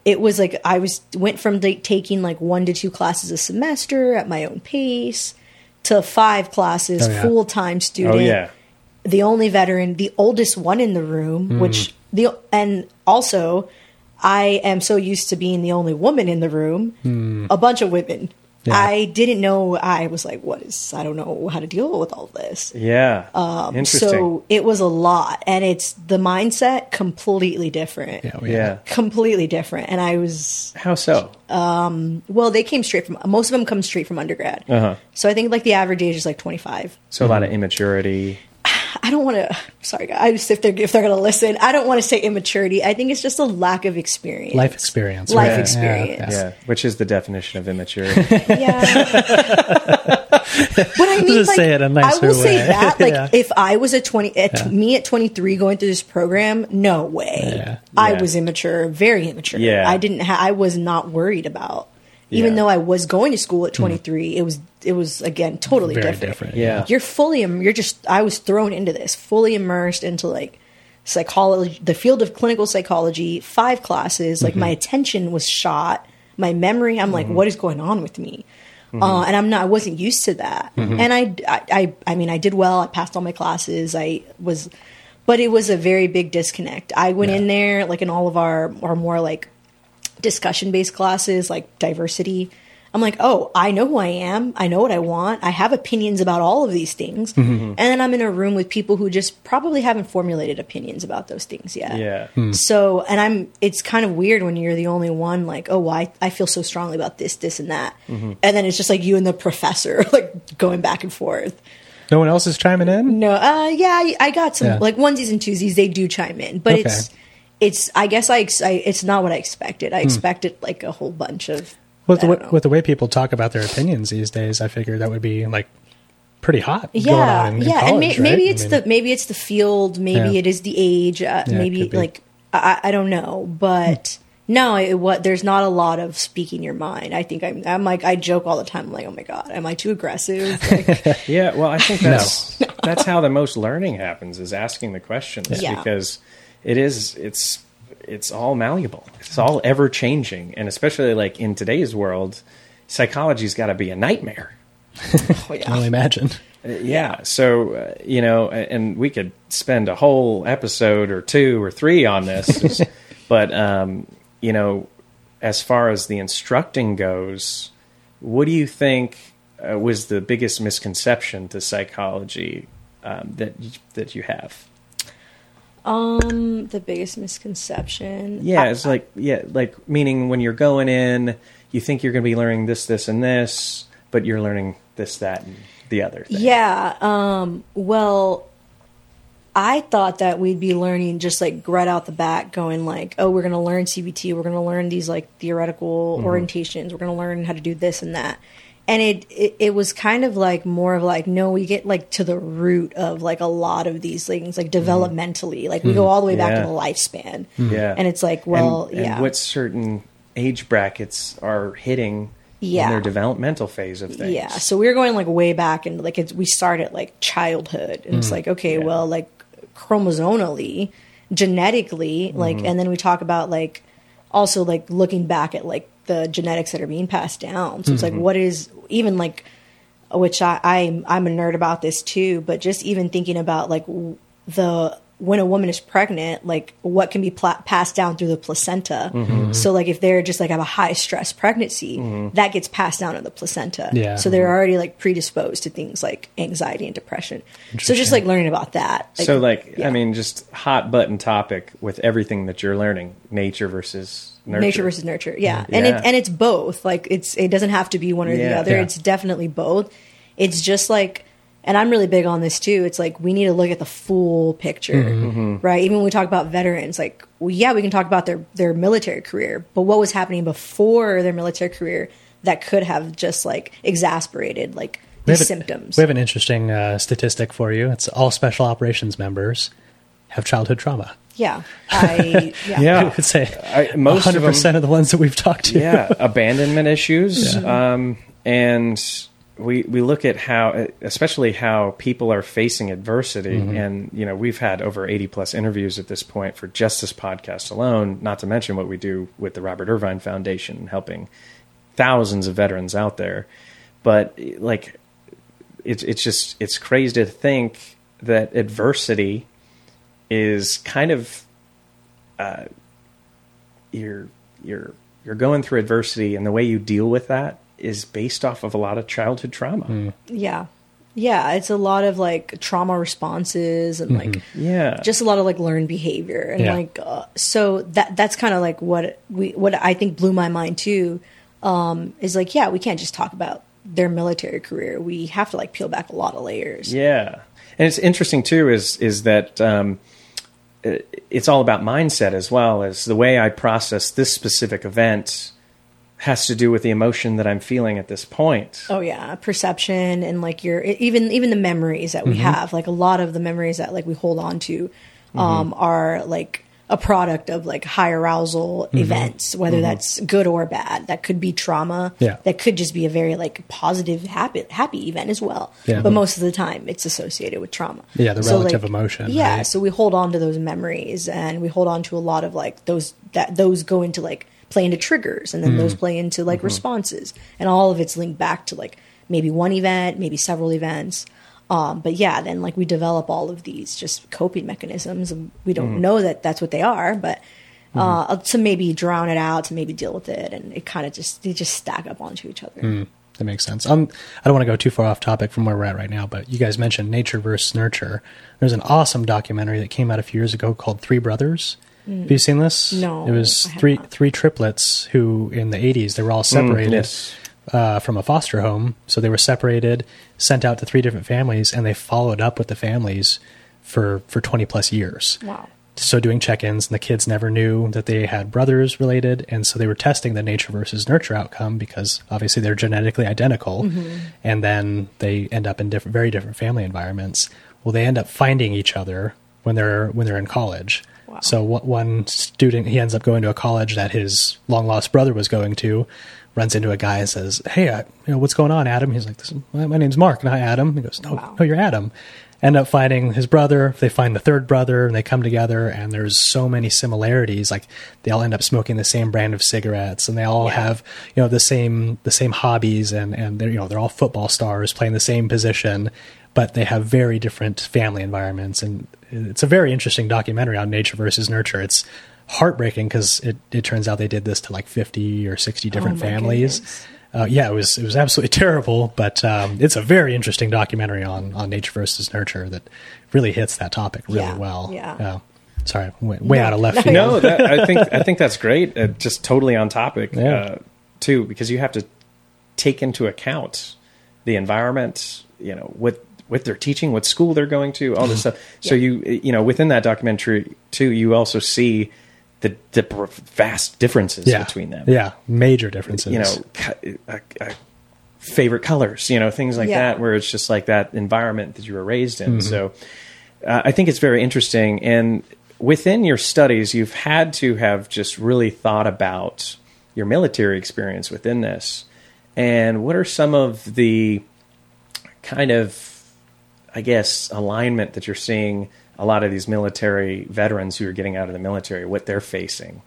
It was like I was went from like, taking like one to two classes a semester at my own pace to five classes Oh, yeah. full time student Oh yeah. the only veteran, the oldest one in the room, Hmm. which the and also I am so used to being the only woman in the room, a bunch of women. Yeah. I didn't know. I was like, "What is? I don't know how to deal with all this." Yeah. Interesting. Um, So it was a lot, and it's the mindset completely different. Yeah. yeah. completely different. And I was How so? Um, well. They came straight from most of them come straight from undergrad. Uh-huh. So I think like the average age is like twenty five. So a lot of immaturity. I don't want to. Sorry, guys, if they're if they're going to listen, I don't want to say immaturity. I think it's just a lack of experience. Life experience. Life right? experience. Yeah. Which is the definition of immaturity. Yeah. but I mean, Just like, say it a I nicer I will say that, like, Yeah. if I was a twenty, at me at twenty three going through this program, no way. Yeah. I Yeah. was immature, very immature. Yeah. I didn't. Ha- I was not worried about. Even Yeah. though I was going to school at hmm. twenty three, it was it was again totally Very different. different. Yeah. you're fully you're just i was thrown into this fully immersed into like psychology the field of clinical psychology five classes like my mm-hmm. attention was shot my memory i'm like mm-hmm. what is going on with me? Mm-hmm. Uh, and i'm not i wasn't used to that. And I, I i i mean i did well i passed all my classes i was but it was a very big disconnect. I went in there like in all of our our more like discussion based classes like diversity. I'm like, oh, I know who I am. I know what I want. I have opinions about all of these things. Mm-hmm. And then I'm in a room with people who just probably haven't formulated opinions about those things yet. yeah. Hmm. So, and I'm, it's kind of weird when you're the only one, like, oh, well, I, I feel so strongly about this, this, and that. Mm-hmm. And then it's just like you and the professor, like, going back and forth. No one else is chiming in. No, uh, yeah, I, I got some Yeah. like onesies and twosies. They do chime in, but Okay. it's it's. I guess I, I it's not what I expected. Hmm. I expected like a whole bunch of. With the, way, with the way people talk about their opinions these days, I figure that would be like pretty hot. going yeah, on in, in yeah, and may, right? maybe I it's mean, the maybe it's the field, maybe Yeah. it is the age, uh, Yeah, maybe like I, I don't know, but. No, it, what there's not a lot of speaking your mind. I think I'm. I'm like I joke all the time. I'm like, oh my god, am I too aggressive? Like, Yeah, well, I think that's that's how the most learning happens is asking the questions Yeah. because it is it's it's all malleable. It's all ever changing, and especially like in today's world, psychology's got to be a nightmare. oh, I can only imagine. Uh, Yeah, so uh, you know, and we could spend a whole episode or two or three on this, but um, you know, as far as the instructing goes, what do you think uh, was the biggest misconception to psychology um, that that you have? Um, the biggest misconception. Yeah, it's like yeah, like meaning when you're going in, you think you're going to be learning this, this, and this, but you're learning this, that, and the other thing. Yeah. Um, well, I thought that we'd be learning just like right out the bat, going like, oh, we're going to learn CBT, we're going to learn these like theoretical orientations, we're going to learn how to do this and that. And it, it it was kind of like more of like no, we get like to the root of like a lot of these things, like mm-hmm. developmentally, like we go mm-hmm. all the way back Yeah. to the lifespan. Mm-hmm. Yeah. And it's like, well, and, and yeah. what certain age brackets are hitting in Yeah. their developmental phase of things. Yeah, so we were going like way back, and like it's, we start at like childhood, and it's mm. like okay, Yeah. well, like chromosomally, genetically, like, and then we talk about like also like looking back at like the genetics that are being passed down. So it's like mm-hmm. what is even like, which I I'm I'm a nerd about this too, but just even thinking about like the when a woman is pregnant, like what can be pla- passed down through the placenta. Mm-hmm. So like if they're just like have a high stress pregnancy, mm-hmm. that gets passed down in the placenta. Yeah. So they're mm-hmm. already like predisposed to things like anxiety and depression. So just like learning about that. so, like, yeah. I mean, just hot button topic with everything that you're learning: nature versus nurture. nature versus nurture yeah and Yeah. it and it's both like it's it doesn't have to be one or the other Yeah. it's definitely both it's just like and i'm really big on this too it's like we need to look at the full picture Mm-hmm. right even when we talk about veterans like well, yeah we can talk about their their military career but what was happening before their military career that could have just like exasperated like We these have a- symptoms We have an interesting uh, statistic for you. It's all special operations members have childhood trauma. Yeah i yeah, Yeah. I would say I- most of 100% them- of the ones that we've talked to. yeah, abandonment issues, um, and we we look at how, especially how people are facing adversity, and you know we've had over eighty plus interviews at this point for just this podcast alone. Not to mention what we do with the Robert Irvine Foundation, helping thousands of veterans out there. But like, it's it's just it's crazy to think that adversity is kind of you're you're you're going through adversity and the way you deal with that is based off of a lot of childhood trauma. yeah yeah it's a lot of like trauma responses and like Yeah. just a lot of like learned behavior and Yeah. like uh, so that that's kind of like what we what I think blew my mind too um is like yeah we can't just talk about their military career we have to like peel back a lot of layers yeah. And it's interesting too is is that um it- it's all about mindset as well as the way I process this specific event has to do with the emotion that I'm feeling at this point. oh yeah perception and like your even even the memories that we Mm-hmm. have like a lot of the memories that like we hold on to um are like a product of like high arousal Mm-hmm. events whether that's good or bad that could be trauma Yeah. that could just be a very like positive happy happy event as well Yeah. but most of the time it's associated with trauma Yeah, the So, relative like, emotion, yeah right? so we hold on to those memories and we hold on to a lot of like those that those go into like play into triggers and then those Mm. play into like responses and all of it's linked back to like maybe one event maybe several events um, but yeah then like we develop all of these just coping mechanisms and we don't Mm-hmm. know that that's what they are but uh, to maybe drown it out to maybe deal with it and it kind of just they just stack up onto each other Mm. That makes sense. Um, I don't want to go too far off topic from where we're at right now, but you guys mentioned nature versus nurture. There's an awesome documentary that came out a few years ago called Three Brothers. Have you seen this? No, It was three not. three triplets who, in the 80s, they were all separated yes. Uh, from a foster home. So they were separated, sent out to three different families, and they followed up with the families for for 20 plus years. Wow. So doing check-ins and the kids never knew that they had brothers related and so they were testing the nature versus nurture outcome because obviously they're genetically identical and then they end up in different very different family environments. Well they end up finding each other when they're when they're in college. Wow. so one student he ends up going to a college that his long lost brother was going to runs into a guy and says hey I, you know what's going on adam he's like my name's mark not adam he goes no Wow. no you're adam end up finding his brother. They find the third brother, and they come together. And there's so many similarities. Like they all end up smoking the same brand of cigarettes, and they all Yeah. have you know the same the same hobbies, and and they're you know they're all football stars playing the same position, but they have very different family environments. And it's a very interesting documentary on nature versus nurture. It's heartbreaking because it, it turns out they did this to like 50 or 60 different Oh families uh, yeah, it was it was absolutely terrible, but um, it's a very interesting documentary on on nature versus nurture that really hits that topic really Yeah, well. yeah. sorry, way, way No, out of left field. no, that, I think I think that's great. Uh, just totally on topic, Yeah. uh, too, because you have to take into account the environment. You know, what what they're teaching, what school they're going to, all this stuff. So Yeah. you you know within that documentary too, you also see the, the vast differences Yeah, between them. Yeah, major differences. You know, co- uh, uh, favorite colors, you know, things like Yeah. that, where it's just like that environment that you were raised in. So uh, I think it's very interesting. And within your studies, you've had to have just really thought about your military experience within this. And what are some of the kind of, I guess, alignment that you're seeing a lot of these military veterans who are getting out of the military, what they're facing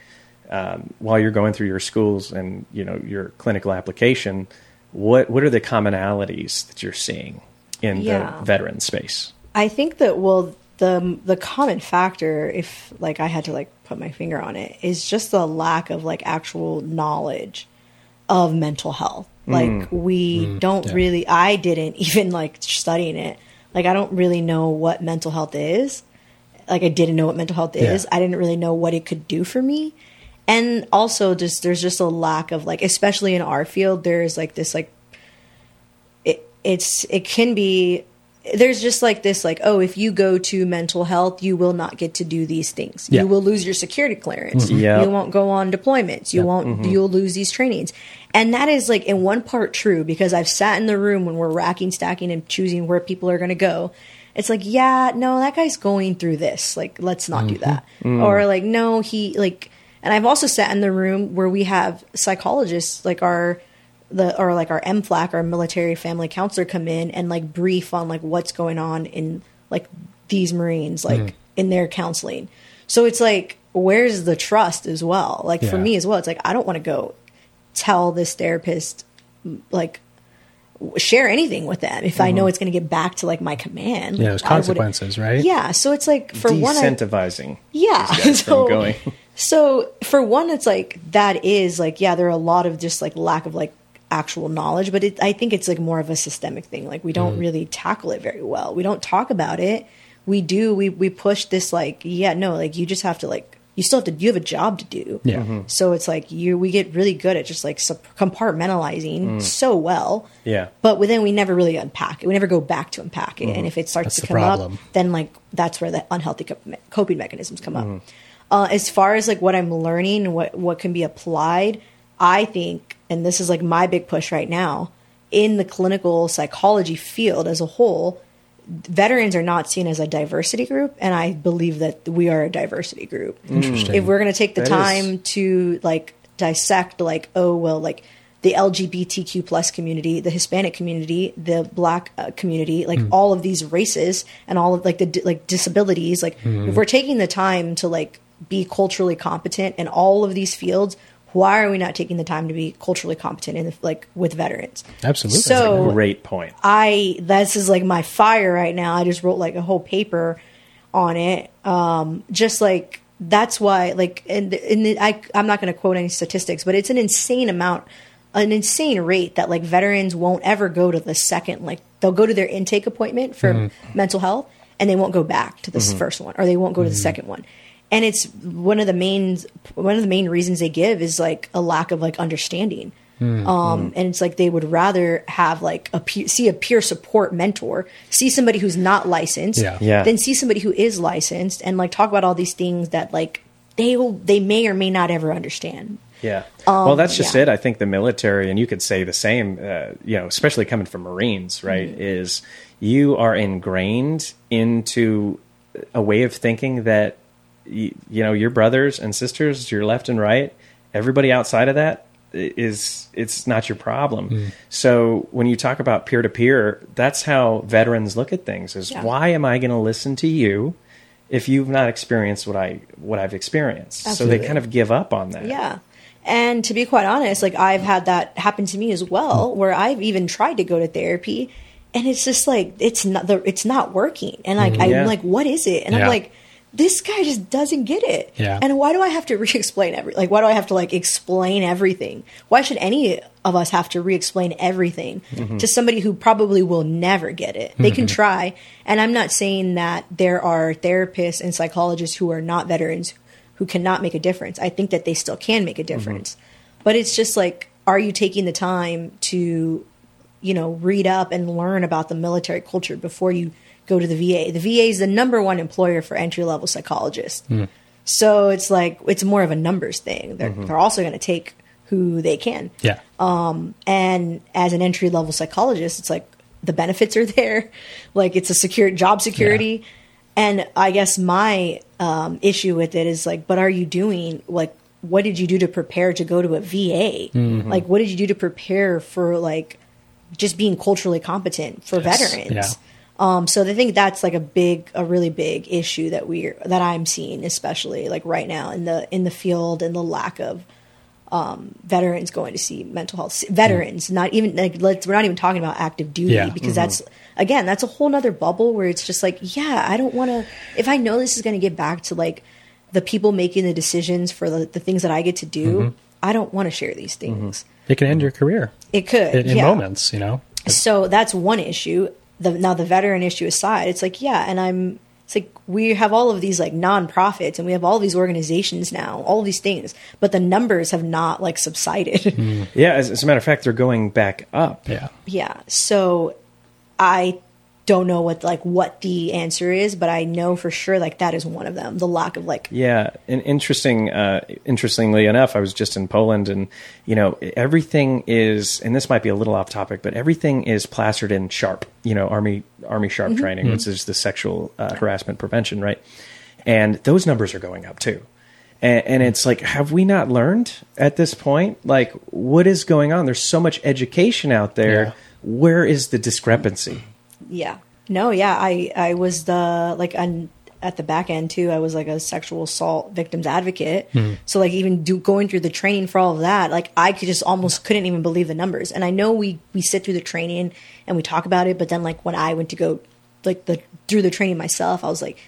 um, while you're going through your schools and you know your clinical application? What what are the commonalities that you're seeing in Yeah. the veteran space? I think that well, the the common factor, if like I had to like put my finger on it, is just the lack of like actual knowledge of mental health. Like we don't yeah. really. I didn't even like studying it. Like I don't really know what mental health is. Like I didn't know what mental health is. Yeah. I didn't really know what it could do for me. And also just there's just a lack of like especially in our field there's like this like it it's it can be there's just like this like oh if you go to mental health you will not get to do these things. Yeah. you will lose your security clearance. Mm-hmm. Yep. you won't go on deployments. You won't mm-hmm. you'll lose these trainings. And that is like in one part true because i've sat in the room when we're racking stacking and choosing where people are going to go. It's like yeah no that guy's going through this. Like let's not do mm-hmm. that. Mm. Or like no he like and i've also sat in the room where we have psychologists like our the or like our MFLAC, our military family counselor, come in and like brief on like what's going on in like these Marines, like mm-hmm. in their counseling. So it's like, where's the trust as well? Like for me as well, it's like I don't want to go tell this therapist like share anything with them if I know mm-hmm. it's going to get back to like my command. Yeah, there's Why would it- consequences, right? Yeah, so it's like for one, I, Decentivizing. yeah. so, going. so for one, it's like that is like yeah, there are a lot of just like lack of like actual knowledge, but it, I think it's like more of a systemic thing. Like we Mm. don't really tackle it very well. We don't talk about it. We do. We we push this like yeah no like you just have to like you still have to you have a job to do. Yeah. Mm-hmm. So it's like you we get really good at just like sup- compartmentalizing Mm. so well. Yeah. But then we never really unpack it. We never go back to unpack it. And if it starts That's to come problem. up, then like that's where the unhealthy cop- coping mechanisms come Mm-hmm. up. Uh, as far as like what I'm learning what what can be applied, I think, and this is like my big push right now in the clinical psychology field as a whole. Veterans are not seen as a diversity group, and I believe that we are a diversity group. Interesting. If we're going to take the That time is- to like dissect, like, oh well, like the LGBTQ plus community, the Hispanic community, the Black uh, community, like all of these races and all of like the di- like disabilities, like if we're taking the time to like be culturally competent in all of these fields, why are we not taking the time to be culturally competent in the, like with veterans? Absolutely. So Great point. I this is like my fire right now. I just wrote like a whole paper on it. Um, just like that's why like and and the, I I'm not going to quote any statistics, but it's an insane amount, an insane rate that like veterans won't ever go to the second like they'll go to their intake appointment for mm-hmm. mental health and they won't go back to this mm-hmm. first one or they won't go to the mm-hmm. second one. And it's one of the main one of the main reasons they give is like a lack of like understanding um, and it's like they would rather have like a peer, see a peer support mentor, see somebody who's not licensed, Yeah. Yeah. than see somebody who is licensed and like talk about all these things that like they will, they may or may not ever understand. Yeah. well, that's just yeah. it. I think the military, and you could say the same, uh, you know, especially coming from Marines, right, Mm-hmm. is you are ingrained into a way of thinking that, you, you know, your brothers and sisters, your left and right, everybody outside of that is it's not your problem. Hmm. So when you talk about peer to peer, that's how veterans look at things is Yeah. why am I going to listen to you if you've not experienced what I what I've experienced? So they kind of give up on that. Yeah. And to be quite honest, like I've had that happen to me as well, hmm. where I've even tried to go to therapy and it's just like it's not the it's not working. And like mm-hmm. Yeah. I'm like, what is it? And Yeah. I'm like, this guy just doesn't get it. Yeah. And why do I have to re-explain every like why do I have to like explain everything? Why should any of us have to re-explain everything mm-hmm. to somebody who probably will never get it? They can mm-hmm. try. And I'm not saying that there are therapists and psychologists who are not veterans who cannot make a difference. I think that they still can make a mm-hmm. difference. But it's just like are you taking the time to you know, read up and learn about the military culture before you go to the VA. The VA is the number one employer for entry level psychologists. Hmm. So it's like it's more of a numbers thing. They're mm-hmm. they're also going to take who they can. Yeah. Um, and as an entry level psychologist, it's like the benefits are there, like it's a secure job security. And I guess my um, issue with it is like, but are you doing like what did you do to prepare to go to a VA? Mm-hmm. Like, what did you do to prepare for like just being culturally competent for Yes. veterans? Yeah. Um, so I think that's like a big, a really big issue that we're that I'm seeing, especially like right now in the in the field and the lack of um, veterans going to see mental health veterans, not even like let's we're not even talking about active duty Yeah. because that's again that's a whole nother bubble where it's just like yeah I don't want to if I know this is going to get back to like the people making the decisions for the, the things that I get to do. I don't want to share these things. It can end your career It could in, in yeah. moments, you know. So that's one issue. The, now the veteran issue aside, it's like yeah, and I'm. It's like we have all of these like nonprofits and we have all these organizations now, all of these things, but the numbers have not like subsided. Mm. Yeah, as, as a matter of fact, they're going back up. Yeah. yeah. So I don't know what like what the answer is, but I know for sure like that is one of them. The lack of like Yeah, and interesting. Uh, interestingly enough, I was just in Poland, and you know everything is, and this might be a little off topic, but everything is plastered in SHARP. You know, army army SHARP training, which is the sexual uh, harassment prevention, right? And those numbers are going up too. And, and it's like, have we not learned at this point? Like, what is going on? There's so much education out there. Yeah. Where is the discrepancy? Yeah. No, yeah. I I was the like on at the back end too. I was like a sexual assault victims advocate. Hmm. So like even do going through the training for all of that, like I could just almost couldn't even believe the numbers. And I know we we sit through the training and we talk about it, but then like when I went to go like the through the training myself, I was like,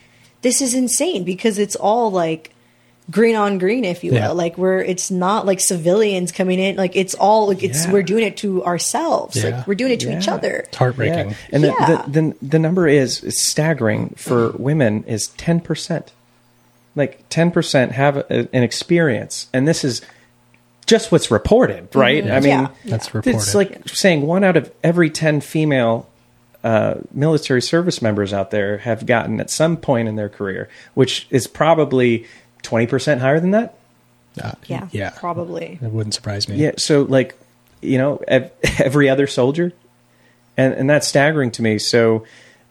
this is insane because it's all like green on green, if you will. Yeah. Like we're it's not like civilians coming in. Like it's all like it's Yeah. we're doing it to ourselves. Yeah. Like we're doing it to each other. It's heartbreaking. Yeah. And the, Yeah. the, the, the number is, is staggering for women is 10%. Like 10% have a, an experience. And this is just what's reported, right? I mean, Yeah. That's reported. it's like saying one out of every 10 female uh, military service members out there have gotten at some point in their career, which is probably 20% higher than that. Uh, Yeah. yeah. Probably. It wouldn't surprise me. Yeah. So like, you know, ev- every other soldier, and and that's staggering to me. So,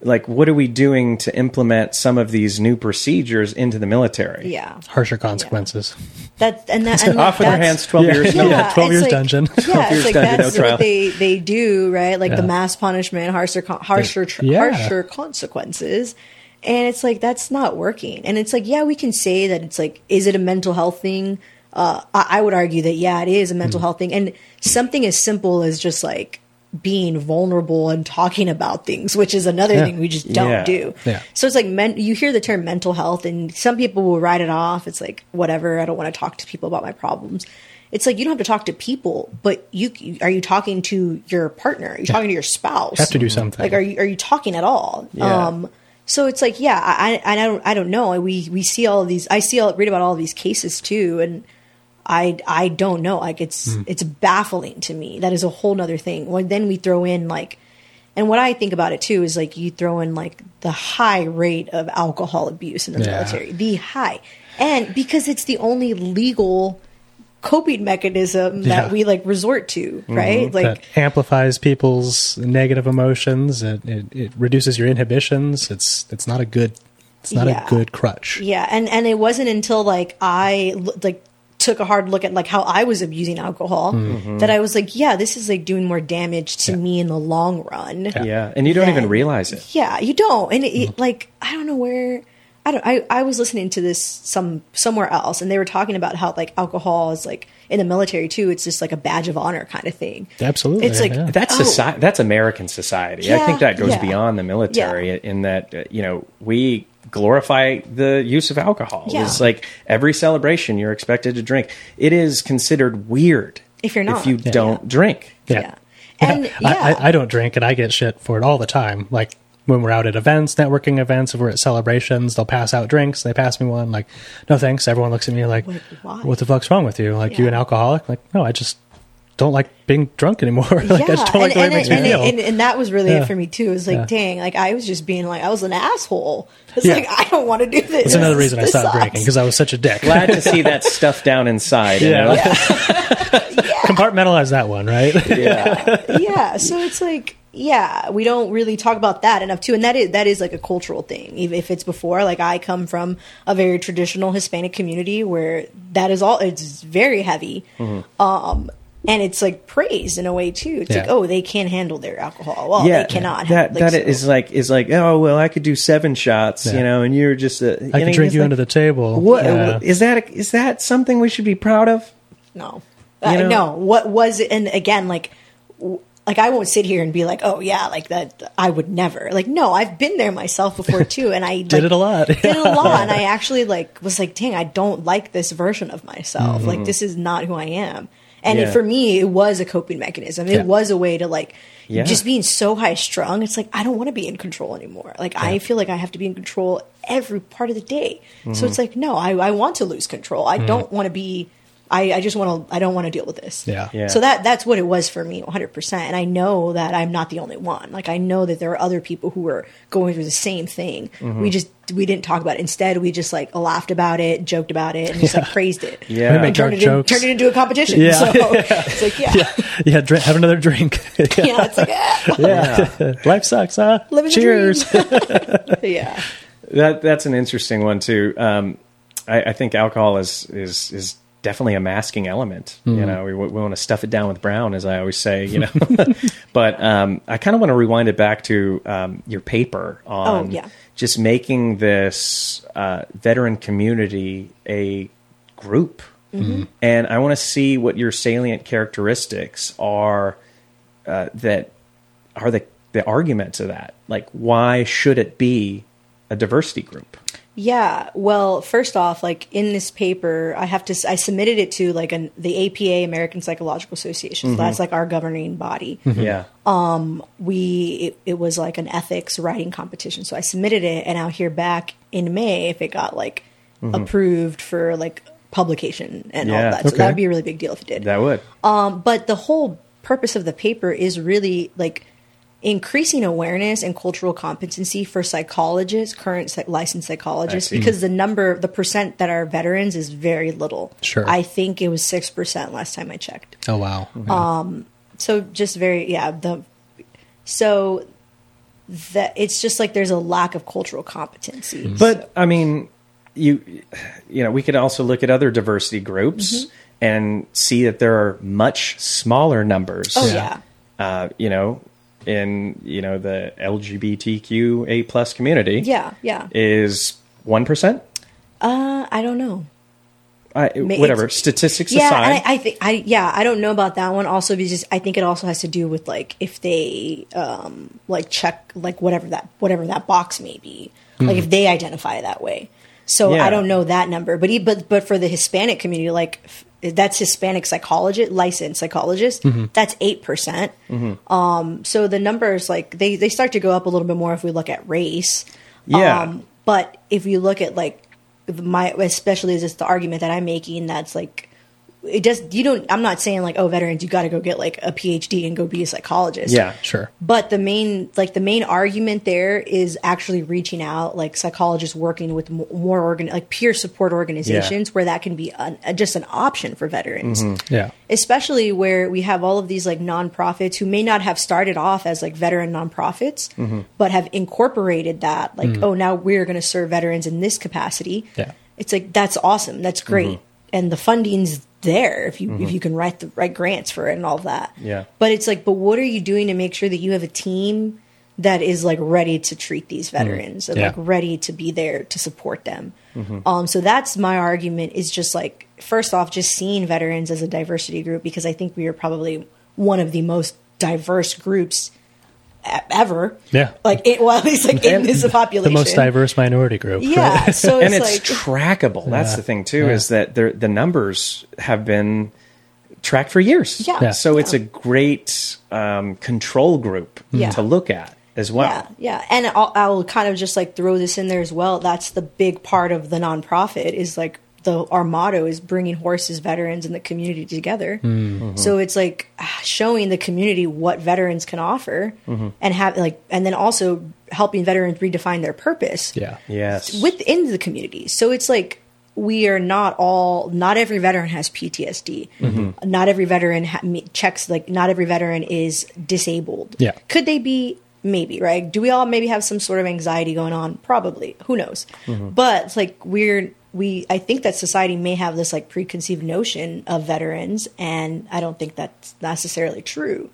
like, what are we doing to implement some of these new procedures into the military? Yeah. Harsher consequences. That and that and Off with their that's- hands, twelve Yeah. years. Yeah. no. 12 it's years like- dungeon. Yeah, 12 years it's like dungeon, no that's trial. what they they do, right? Like the mass punishment, harsher harsher tr- Yeah. harsher consequences. And it's like that's not working. And it's like, yeah, we can say that it's like, is it a mental health thing? Uh, I, I would argue that yeah, it is a mental Mm. health thing, and something as simple as just like being vulnerable and talking about things, which is another Yeah. thing we just don't Yeah. do. Yeah. So it's like men, you hear the term mental health, and some people will write it off. It's like whatever. I don't want to talk to people about my problems. It's like you don't have to talk to people, but you are you talking to your partner? Are you talking to your spouse? Have to do something. Like, are you are you talking at all? Yeah. Um, so it's like, yeah, I, I, don't, I don't know. We, we see all of these. I see, all, read about all of these cases too, and I, I don't know. Like, it's, Hmm. it's baffling to me. That is a whole nother thing. When then we throw in like, and what I think about it too is like you throw in like the high rate of alcohol abuse in the Yeah. military, the high, and because it's the only legal coping mechanism that Yeah. Mm-hmm. we like resort to, right? Like, that amplifies people's negative emotions. It, it, it reduces your inhibitions. It's it's not a good it's not Yeah. a good crutch. Yeah, and and it wasn't until like I like took a hard look at like how I was abusing alcohol Mm-hmm. that I was like, yeah, this is like doing more damage to me in the long run. Yeah, Yeah, and you don't even realize it. Yeah, you don't, and it, Mm-hmm. it, like I don't know where. I don't. I, I was listening to this some somewhere else, and they were talking about how like alcohol is like in the military too. It's just like a badge of honor kind of thing. Absolutely, It's like yeah. That's oh, society. That's American society. I think that goes yeah. beyond the military in that uh, you know we glorify the use of alcohol. Yeah. It's like every celebration you're expected to drink. It is considered weird If you're not. if you Yeah. don't drink. Yeah, and yeah, I, I, I don't drink and I get shit for it all the time. Like when we're out at events, networking events, if we're at celebrations, they'll pass out drinks. They pass me one. Like, no thanks. Everyone looks at me like, Like, why? what the fuck's wrong with you? Like, you Yeah. an alcoholic? Like, no, I just don't like being drunk anymore. like, I just don't like the way it and, me and, feel. and, and that was really Yeah. it for me too. It was like, Yeah. dang, like I was just being like, I was an asshole. It's Yeah. like I don't want to do this. That's another reason I stopped sucks. drinking because I was such a dick. Glad to see that stuff down inside. you Yeah. know? Compartmentalize that one, right? Yeah. yeah, so it's like, yeah, we don't really talk about that enough too, and that is that is like a cultural thing. Even if it's before, like I come from a very traditional Hispanic community where that is all. It's very heavy. Um, and it's like praised in a way too. It's like, oh, they can handle their alcohol. Well, they cannot. That like, that so- is like is like oh well I could do seven shots Yeah. you know and you're just a, I can drink you under the table. What Yeah. is that? Is that something we should be proud of? no. I know- know what was it, and again, like, w- like I won't sit here and be like, oh yeah, like that. I would never. Like, no, I've been there myself before too, and I Did like, it a lot. Did it a lot, and I actually like was like, dang, I don't like this version of myself. Like, this is not who I am. And it, Mm-hmm. For me, it was a coping mechanism. It Yeah. was a way to like. Yeah. Just being so high strung, it's like I don't want to be in control anymore. Like I feel like I have to be in control every part of the day. Mm-hmm. So it's like no, I, I want to lose control. I don't want to be. I, I just want to. I don't want to deal with this. Yeah. Yeah. So that that's what it was for me, 100. percent And I know that I'm not the only one. Like I know that there are other people who are going through the same thing. Mm-hmm. We just we didn't talk about it. Instead, we just like laughed about it, joked about it, and just like praised it. Yeah. We make And turned dark it, in, jokes. turned it into a competition. Yeah. So it's like yeah, yeah. yeah, drink, have another drink. Yeah, it's like ah, yeah. Life sucks, huh? living Cheers. yeah. That that's an interesting one too. Um, I, I think alcohol is is is definitely a masking element. You know, we, we want to stuff it down with brown, as I always say. You know, but um, I kind of want to rewind it back to um, your paper on Oh, yeah. just making this uh, veteran community a group, and I want to see what your salient characteristics are uh, that are the the argument to that. Like, why should it be a diversity group? Yeah, well, first off, like in this paper, I have to I submitted it to like an the APA American Psychological Association. So that's like our governing body. Yeah, Um, We it, it was like an ethics writing competition. So I submitted it and I'll hear back in May if it got like approved for like publication and all that. So okay. that would be a really big deal if it did. that would. Um, but the whole purpose of the paper is really like increasing awareness and cultural competency for psychologists, current psych- licensed psychologists, because the number, the percent that are veterans is very little. Sure. I think it was 6% last time I checked. Oh wow. Um, so just very, yeah, the, so that it's just like there's a lack of cultural competency. Hmm. But I mean, you you know, we could also look at other diversity groups mm-hmm. and see that there are much smaller numbers. oh, Yeah. yeah. Uh, you know, in you know the LGBTQA plus community. Yeah, yeah. is one percent. Uh, I don't know. I, whatever it's- statistics yeah, aside, I, I think I yeah I don't know about that one. Also, because I think it also has to do with like if they um like check like whatever that whatever that box may be, like if they identify that way. So Yeah. I don't know that number, but he, but but for the Hispanic community, like that's Hispanic psychologist, licensed psychologist. That's eight percent. Um, so the numbers like they they start to go up a little bit more if we look at race. Yeah. Um, but if you look at like my, especially is it's the argument that I'm making, that's like it does. You don't. I'm not saying like oh veterans, you got to go get like a PhD and go be a psychologist. yeah, Sure. But the main, like the main argument there is actually reaching out, like psychologists working with more organ, like peer support organizations, where that can be an, just an option for veterans mm-hmm. Yeah. especially where we have all of these like nonprofits who may not have started off as like veteran nonprofits, mm-hmm. but have incorporated that like, mm-hmm. oh, now we're going to serve veterans in this capacity. Yeah. It's like that's awesome, that's great, and the funding's there if you if mm-hmm. you can write the right grants for it and all that. Yeah. But it's like, but what are you doing to make sure that you have a team that is like ready to treat these mm-hmm. veterans and Yeah. like ready to be there to support them? Mm-hmm. Um, so that's my argument is just like first off, just seeing veterans as a diversity group because I think we are probably one of the most diverse groups ever. Yeah. like it, well, at least like in this population, The most diverse minority group. Yeah, right? so and it's, it's like trackable. That's Yeah. the thing too, Yeah. is that the the numbers have been tracked for years. Yeah. Yeah. So it's a great um, control group Yeah. to look at as well. Yeah, yeah, and I'll, I'll kind of just like throw this in there as well. That's the big part of the nonprofit is like the our motto is bringing horses, veterans, and the community together. Mm-hmm. So it's like ah, showing the community what veterans can offer, Mm-hmm. and have like, and then also helping veterans redefine their purpose Yeah. Yes. within the community. So it's like we are not all. Not every veteran has PTSD. Mm-hmm. Not every veteran ha- checks like. Not every veteran is disabled. Yeah. Could they be? Maybe right. Do we all maybe have some sort of anxiety going on? Probably. Who knows? Mm-hmm. But it's like we're we I think that society may have this like preconceived notion of veterans, and I don't think that's necessarily true.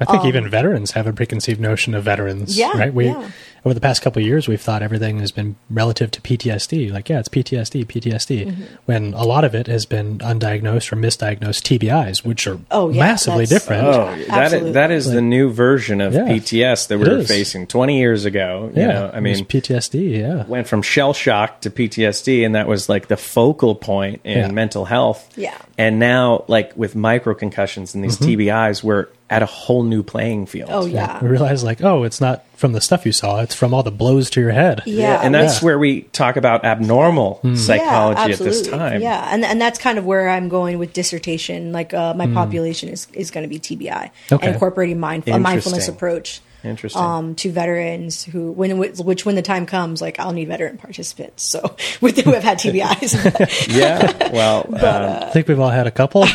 I think even veterans have a preconceived notion of veterans. Um, Yeah, right. We yeah. Over the past couple of years, we've thought everything has been relative to PTSD. Like, yeah, it's PTSD, PTSD. Mm-hmm. When a lot of it has been undiagnosed or misdiagnosed TBIs, which are Oh, yeah, massively different. Oh, that is, Absolutely. that is the new version of Yeah, PTS that we it were is. facing 20 years ago. You yeah, know, I mean, PTSD. Yeah, went from shell shock to PTSD, and that was like the focal point in Yeah. mental health. Yeah. And now, like with micro concussions and these TBIs, we're at a whole new playing field. Oh yeah, we realize like, oh, it's not from the stuff you saw; it's from all the blows to your head. yeah, and that's Yeah. where we talk about abnormal psychology at this time. Yeah, and and that's kind of where I'm going with dissertation. Like uh, my population is is going to be TBI Okay. and incorporating mind, a mindfulness approach. Interesting. Um, to veterans who, when which when the time comes, like I'll need veteran participants. So with who have had TBIs, yeah. Well, um, I think we've all had a couple.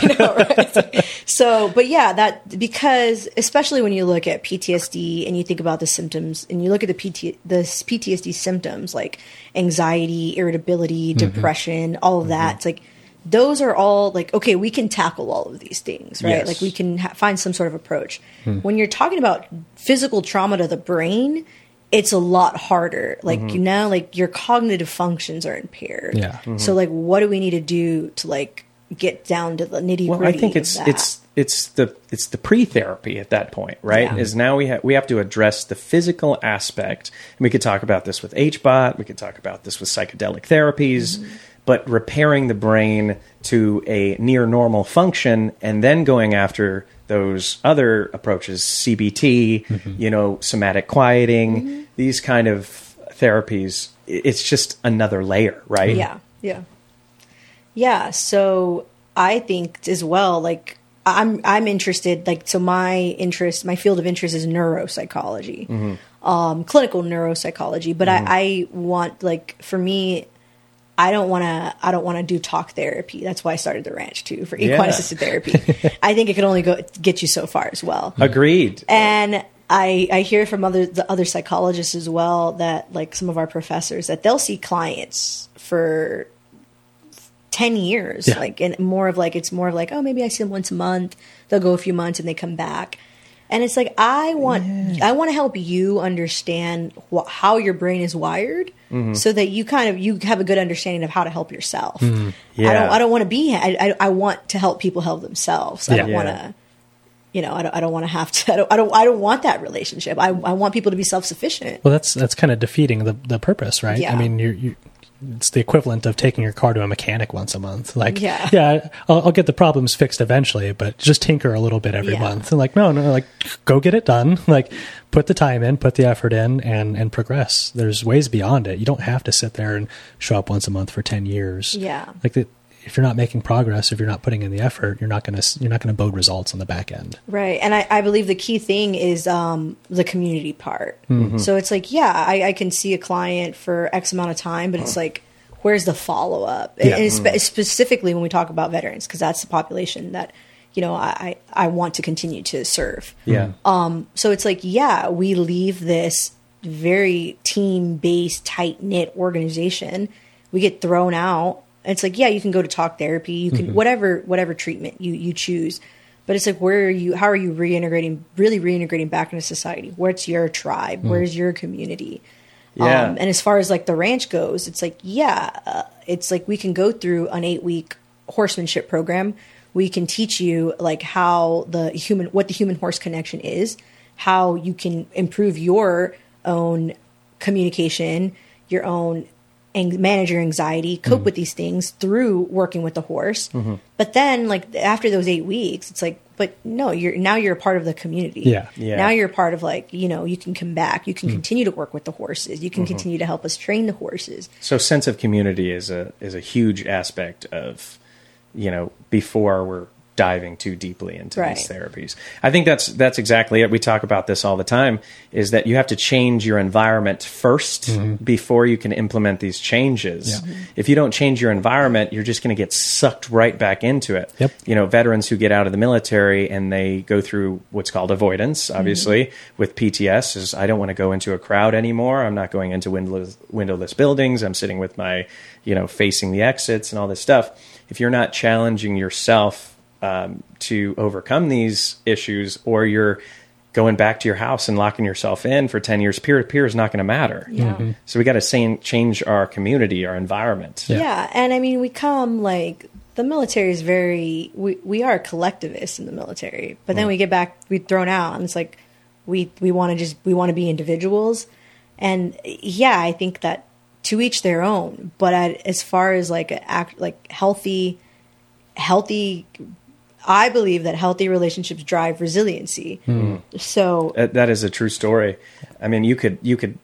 So, but yeah, that because especially when you look at PTSD and you think about the symptoms and you look at the PT, the PTSD symptoms like anxiety, irritability, depression, all of that, it's like those are all like okay, we can tackle all of these things, right? Yes. Like we can ha- find some sort of approach. Hmm. When you're talking about physical trauma to the brain, it's a lot harder. Like mm-hmm. you know, like your cognitive functions are impaired. Yeah. So mm-hmm. like, what do we need to do to like get down to the nitty gritty? well, I think it's that? it's it's the it's the pre-therapy at that point, right? Yeah. Is now we have we have to address the physical aspect. And we could talk about this with HBOT. We could talk about this with psychedelic therapies. Mm-hmm. But repairing the brain to a near normal function, and then going after those other approaches, CBT, Mm-hmm. you know, somatic quieting, Mm-hmm. these kind of therapies, it's just another layer, right? Yeah, yeah, yeah. So I think as well, like I'm I'm interested. Like so, my interest, my field of interest is neuropsychology, um, clinical neuropsychology. But I, I want like for me. I don't want to. I don't want to do talk therapy. That's why I started the ranch too for equine Yeah. assisted therapy. I think it could only go get you so far as well. Agreed. And I, I hear from other the other psychologists as well that like some of our professors that they'll see clients for ten years, Yeah. like and more of like it's more of like oh maybe I see them once a month. They'll go a few months and they come back, and it's like I want I want to help you understand wh- how your brain is wired, mm-hmm. so that you kind of you have a good understanding of how to help yourself. I Yeah. don't I don't want to be I, I I want to help people help themselves. I Yeah. don't want to you know, I don't, I don't want to have to, I don't, I don't, I don't want that relationship. I, I want people to be self sufficient. Well, that's that's kind of defeating the the purpose, right? Yeah. I mean, you you it's the equivalent of taking your car to a mechanic once a month. Like, Yeah. yeah, I'll, I'll get the problems fixed eventually, but just tinker a little bit every Yeah. month. And like, no, no, like, go get it done. Like, put the time in, put the effort in, and and progress. There's ways beyond it. You don't have to sit there and show up once a month for ten years. Yeah. like the, if you're not making progress, if you're not putting in the effort, you're not gonna you're not gonna bode results on the back end. Right. And I, I believe the key thing is um, the community part. So it's like, yeah, I, I can see a client for X amount of time, but it's like, where's the follow up? Yeah. And spe- specifically when we talk about veterans, because that's the population that, you know, I, I I want to continue to serve. Yeah. Um. So it's like, yeah, we leave this very team based, tight knit organization. We get thrown out. It's like, yeah, you can go to talk therapy, you can whatever whatever treatment you you choose. But it's like, where are you? How are you reintegrating? Really reintegrating back into society? Where's your tribe? Where's your community? Yeah. Um, and as far as like the ranch goes, it's like, yeah, uh, it's like we can go through an eight week horsemanship program. We can teach you like how the human, what the human horse connection is, how you can improve your own communication, your own ang- manage your anxiety, cope mm-hmm. with these things through working with the horse. Mm-hmm. But then, like after those eight weeks, it's like, but no, you're now you're a part of the community. Yeah. Yeah. Now you're a part of like you know you can come back. You can mm-hmm. continue to work with the horses. You can continue to help us train the horses. So sense of community is a is a huge aspect of you know before we're diving too deeply into Right. these therapies. I think that's that's exactly it. We talk about this all the time. Is that you have to change your environment 1st mm-hmm. before you can implement these changes. Yeah. If you don't change your environment, you're just going to get sucked right back into it. Yep. You know, veterans who get out of the military and they go through what's called avoidance, mm-hmm. obviously, with PTS is I don't want to go into a crowd anymore. I'm not going into windowless, windowless buildings. I'm sitting with my, you know, facing the exits and all this stuff. If you're not challenging yourself um, to overcome these issues, or you're going back to your house and locking yourself in for 10 years, peer to peer is not going to matter. Yeah. So we got to change our community, our environment. Yeah. and I mean, we come like the military is very we we are collectivists in the military, but then we get back we thrown out, and it's like we we want to just we want to be individuals, and yeah, I think that to each their own. But at, as far as like a act like healthy, healthy. I believe that healthy relationships drive resiliency. So That, that is a true story. I mean, you could you could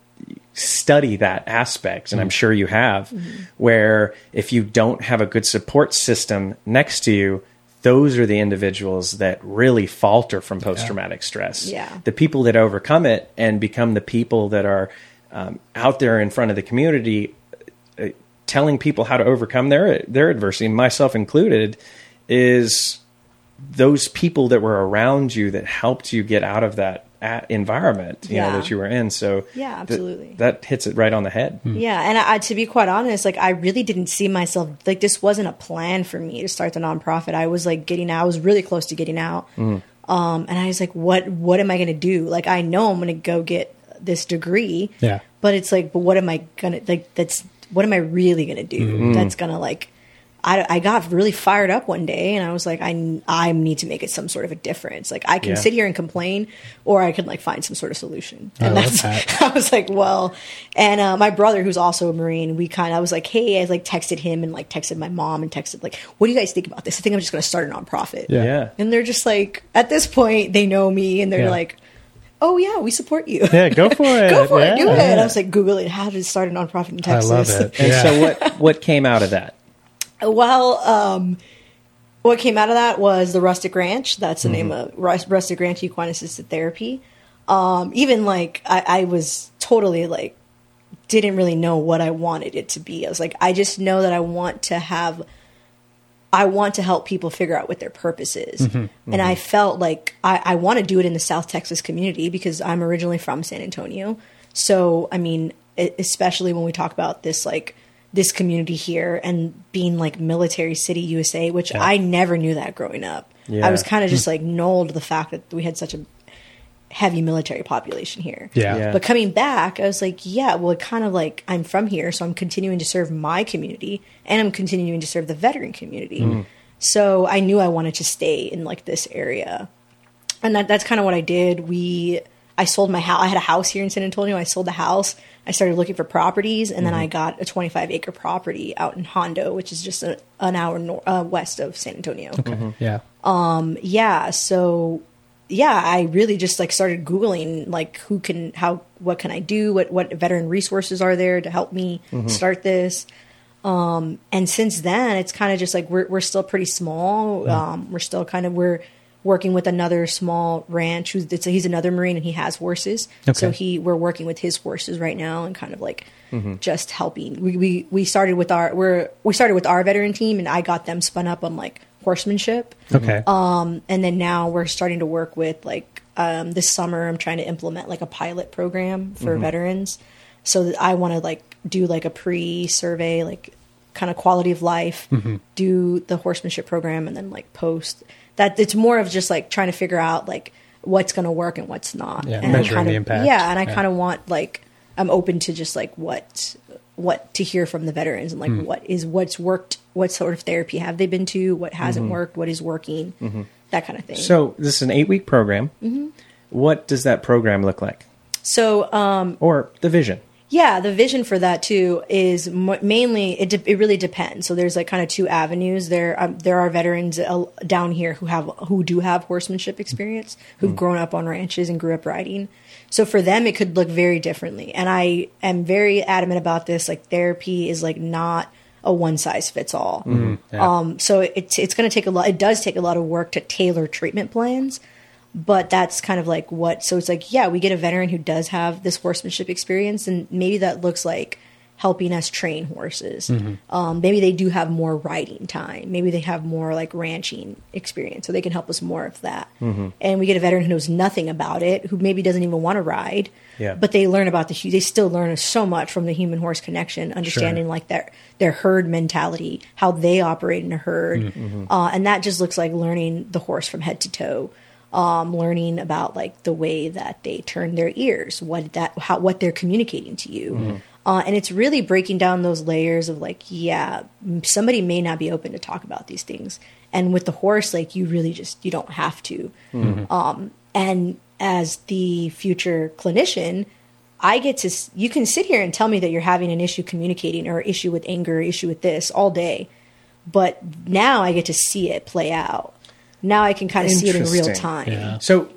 study that aspect, and I'm sure you have, where if you don't have a good support system next to you, those are the individuals that really falter from post traumatic stress. Yeah. The people that overcome it and become the people that are um, out there in front of the community, uh, telling people how to overcome their their adversity, myself included, is those people that were around you that helped you get out of that environment you Yeah. know that you were in so Yeah, th- absolutely. that hits it right on the head hmm. Yeah, and I, to be quite honest, like I really didn't see myself like this wasn't a plan for me to start the nonprofit. I was like getting out. I was really close to getting out, hmm. um, and I was like, "What? What am I going to do? Like, I know I'm going to go get this degree, Yeah. but it's like, but what am I gonna like? That's what am I really going to do? Hmm. That's gonna like." I, I got really fired up one day and I was like, I, I need to make it some sort of a difference. Like I can Yeah. sit here and complain or I can like find some sort of solution. I And love that's, that. I was like, well, and uh, my brother, who's also a Marine, we kind of, I was like, hey, I like texted him and like texted my mom and texted like, what do you guys think about this? I think I'm just going to start a nonprofit. Yeah. yeah And they're just like, at this point, they know me and they're Yeah. like, oh yeah, we support you. Yeah, go for it. Go for it, do it. And I was like, googling how to start a nonprofit in Texas. I Texas. love it. and Yeah. so what what came out of that Well, um, what came out of that was the Rustic Ranch. That's the name of Rustic Ranch Equine Assisted Therapy. Um, even like I, I was totally like didn't really know what I wanted it to be. I was like, I just know that I want to have. I want to help people figure out what their purpose is. And I felt like I, I want to do it in the South Texas community because I'm originally from San Antonio. So, I mean, especially when we talk about this, like, this community here and being like military city USA, which I never knew that growing up. Yeah. I was kind of just hmm. like knolled the fact that we had such a heavy military population here. Yeah. Yeah. But coming back, I was like, yeah, well, it kind of like I'm from here, so I'm continuing to serve my community and I'm continuing to serve the veteran community. Hmm. So I knew I wanted to stay in like this area. And that, that's kind of what I did. We, I sold my house. I had a house here in San Antonio. I sold the house. I started looking for properties, and then I got a 25 acre property out in Hondo, which is just a, an hour nor- uh, west of San Antonio. Yeah. yeah so yeah i really just like started googling like who can how what can i do? What what veteran resources are there to help me start this? Um and since then it's kind of just like we're, we're still pretty small. Um we're still kind of we're working with another small ranch who's it's, he's another marine and he has horses. So he we're working with his horses right now and kind of like just helping. We, we we started with our we're we started with our veteran team and i got them spun up on like horsemanship. Okay. um and then now we're starting to work with like um, this summer i'm trying to implement like a pilot program for veterans. So that i want to like do like a pre-survey like kind of quality of life do the horsemanship program and then like post that it's more of just like trying to figure out like what's going to work and what's not Yeah, and I measuring kind the of- impact. yeah and i Yeah. kind of want like i'm open to just like what what to hear from the veterans and like Hmm. what is what's worked what sort of therapy have they been to what hasn't Mm-hmm. worked what is working that kind of thing so this is an eight week program Mm-hmm. what does that program look like so um or the vision yeah the vision for that too is m- mainly it, de- it really depends so there's like kind of two avenues there um, there are veterans uh, down here who have who do have horsemanship experience who've grown up on ranches and grew up riding so for them it could look very differently and i am very adamant about this like therapy is like not a one size fits all. Yeah. Um, so it's it's going to take a lot. It does take a lot of work to tailor treatment plans, but that's kind of like what. So it's like, yeah, we get a veteran who does have this horsemanship experience, and maybe that looks like helping us train horses. Um, maybe they do have more riding time. Maybe they have more like ranching experience, so they can help us more of that. And we get a veteran who knows nothing about it, who maybe doesn't even want to ride. Yeah. But they learn about the. They still learn so much from the human horse connection, understanding like their their herd mentality, how they operate in a herd, uh, and that just looks like learning the horse from head to toe. Um, learning about like the way that they turn their ears, what that how what they're communicating to you, uh, and it's really breaking down those layers of like, yeah, somebody may not be open to talk about these things, and with the horse, like you really just you don't have to. Um, and as the future clinician, I get to you can sit here and tell me that you're having an issue communicating or issue with anger, issue with this all day, but now I get to see it play out. Now I can kind of see it in real time. Yeah. So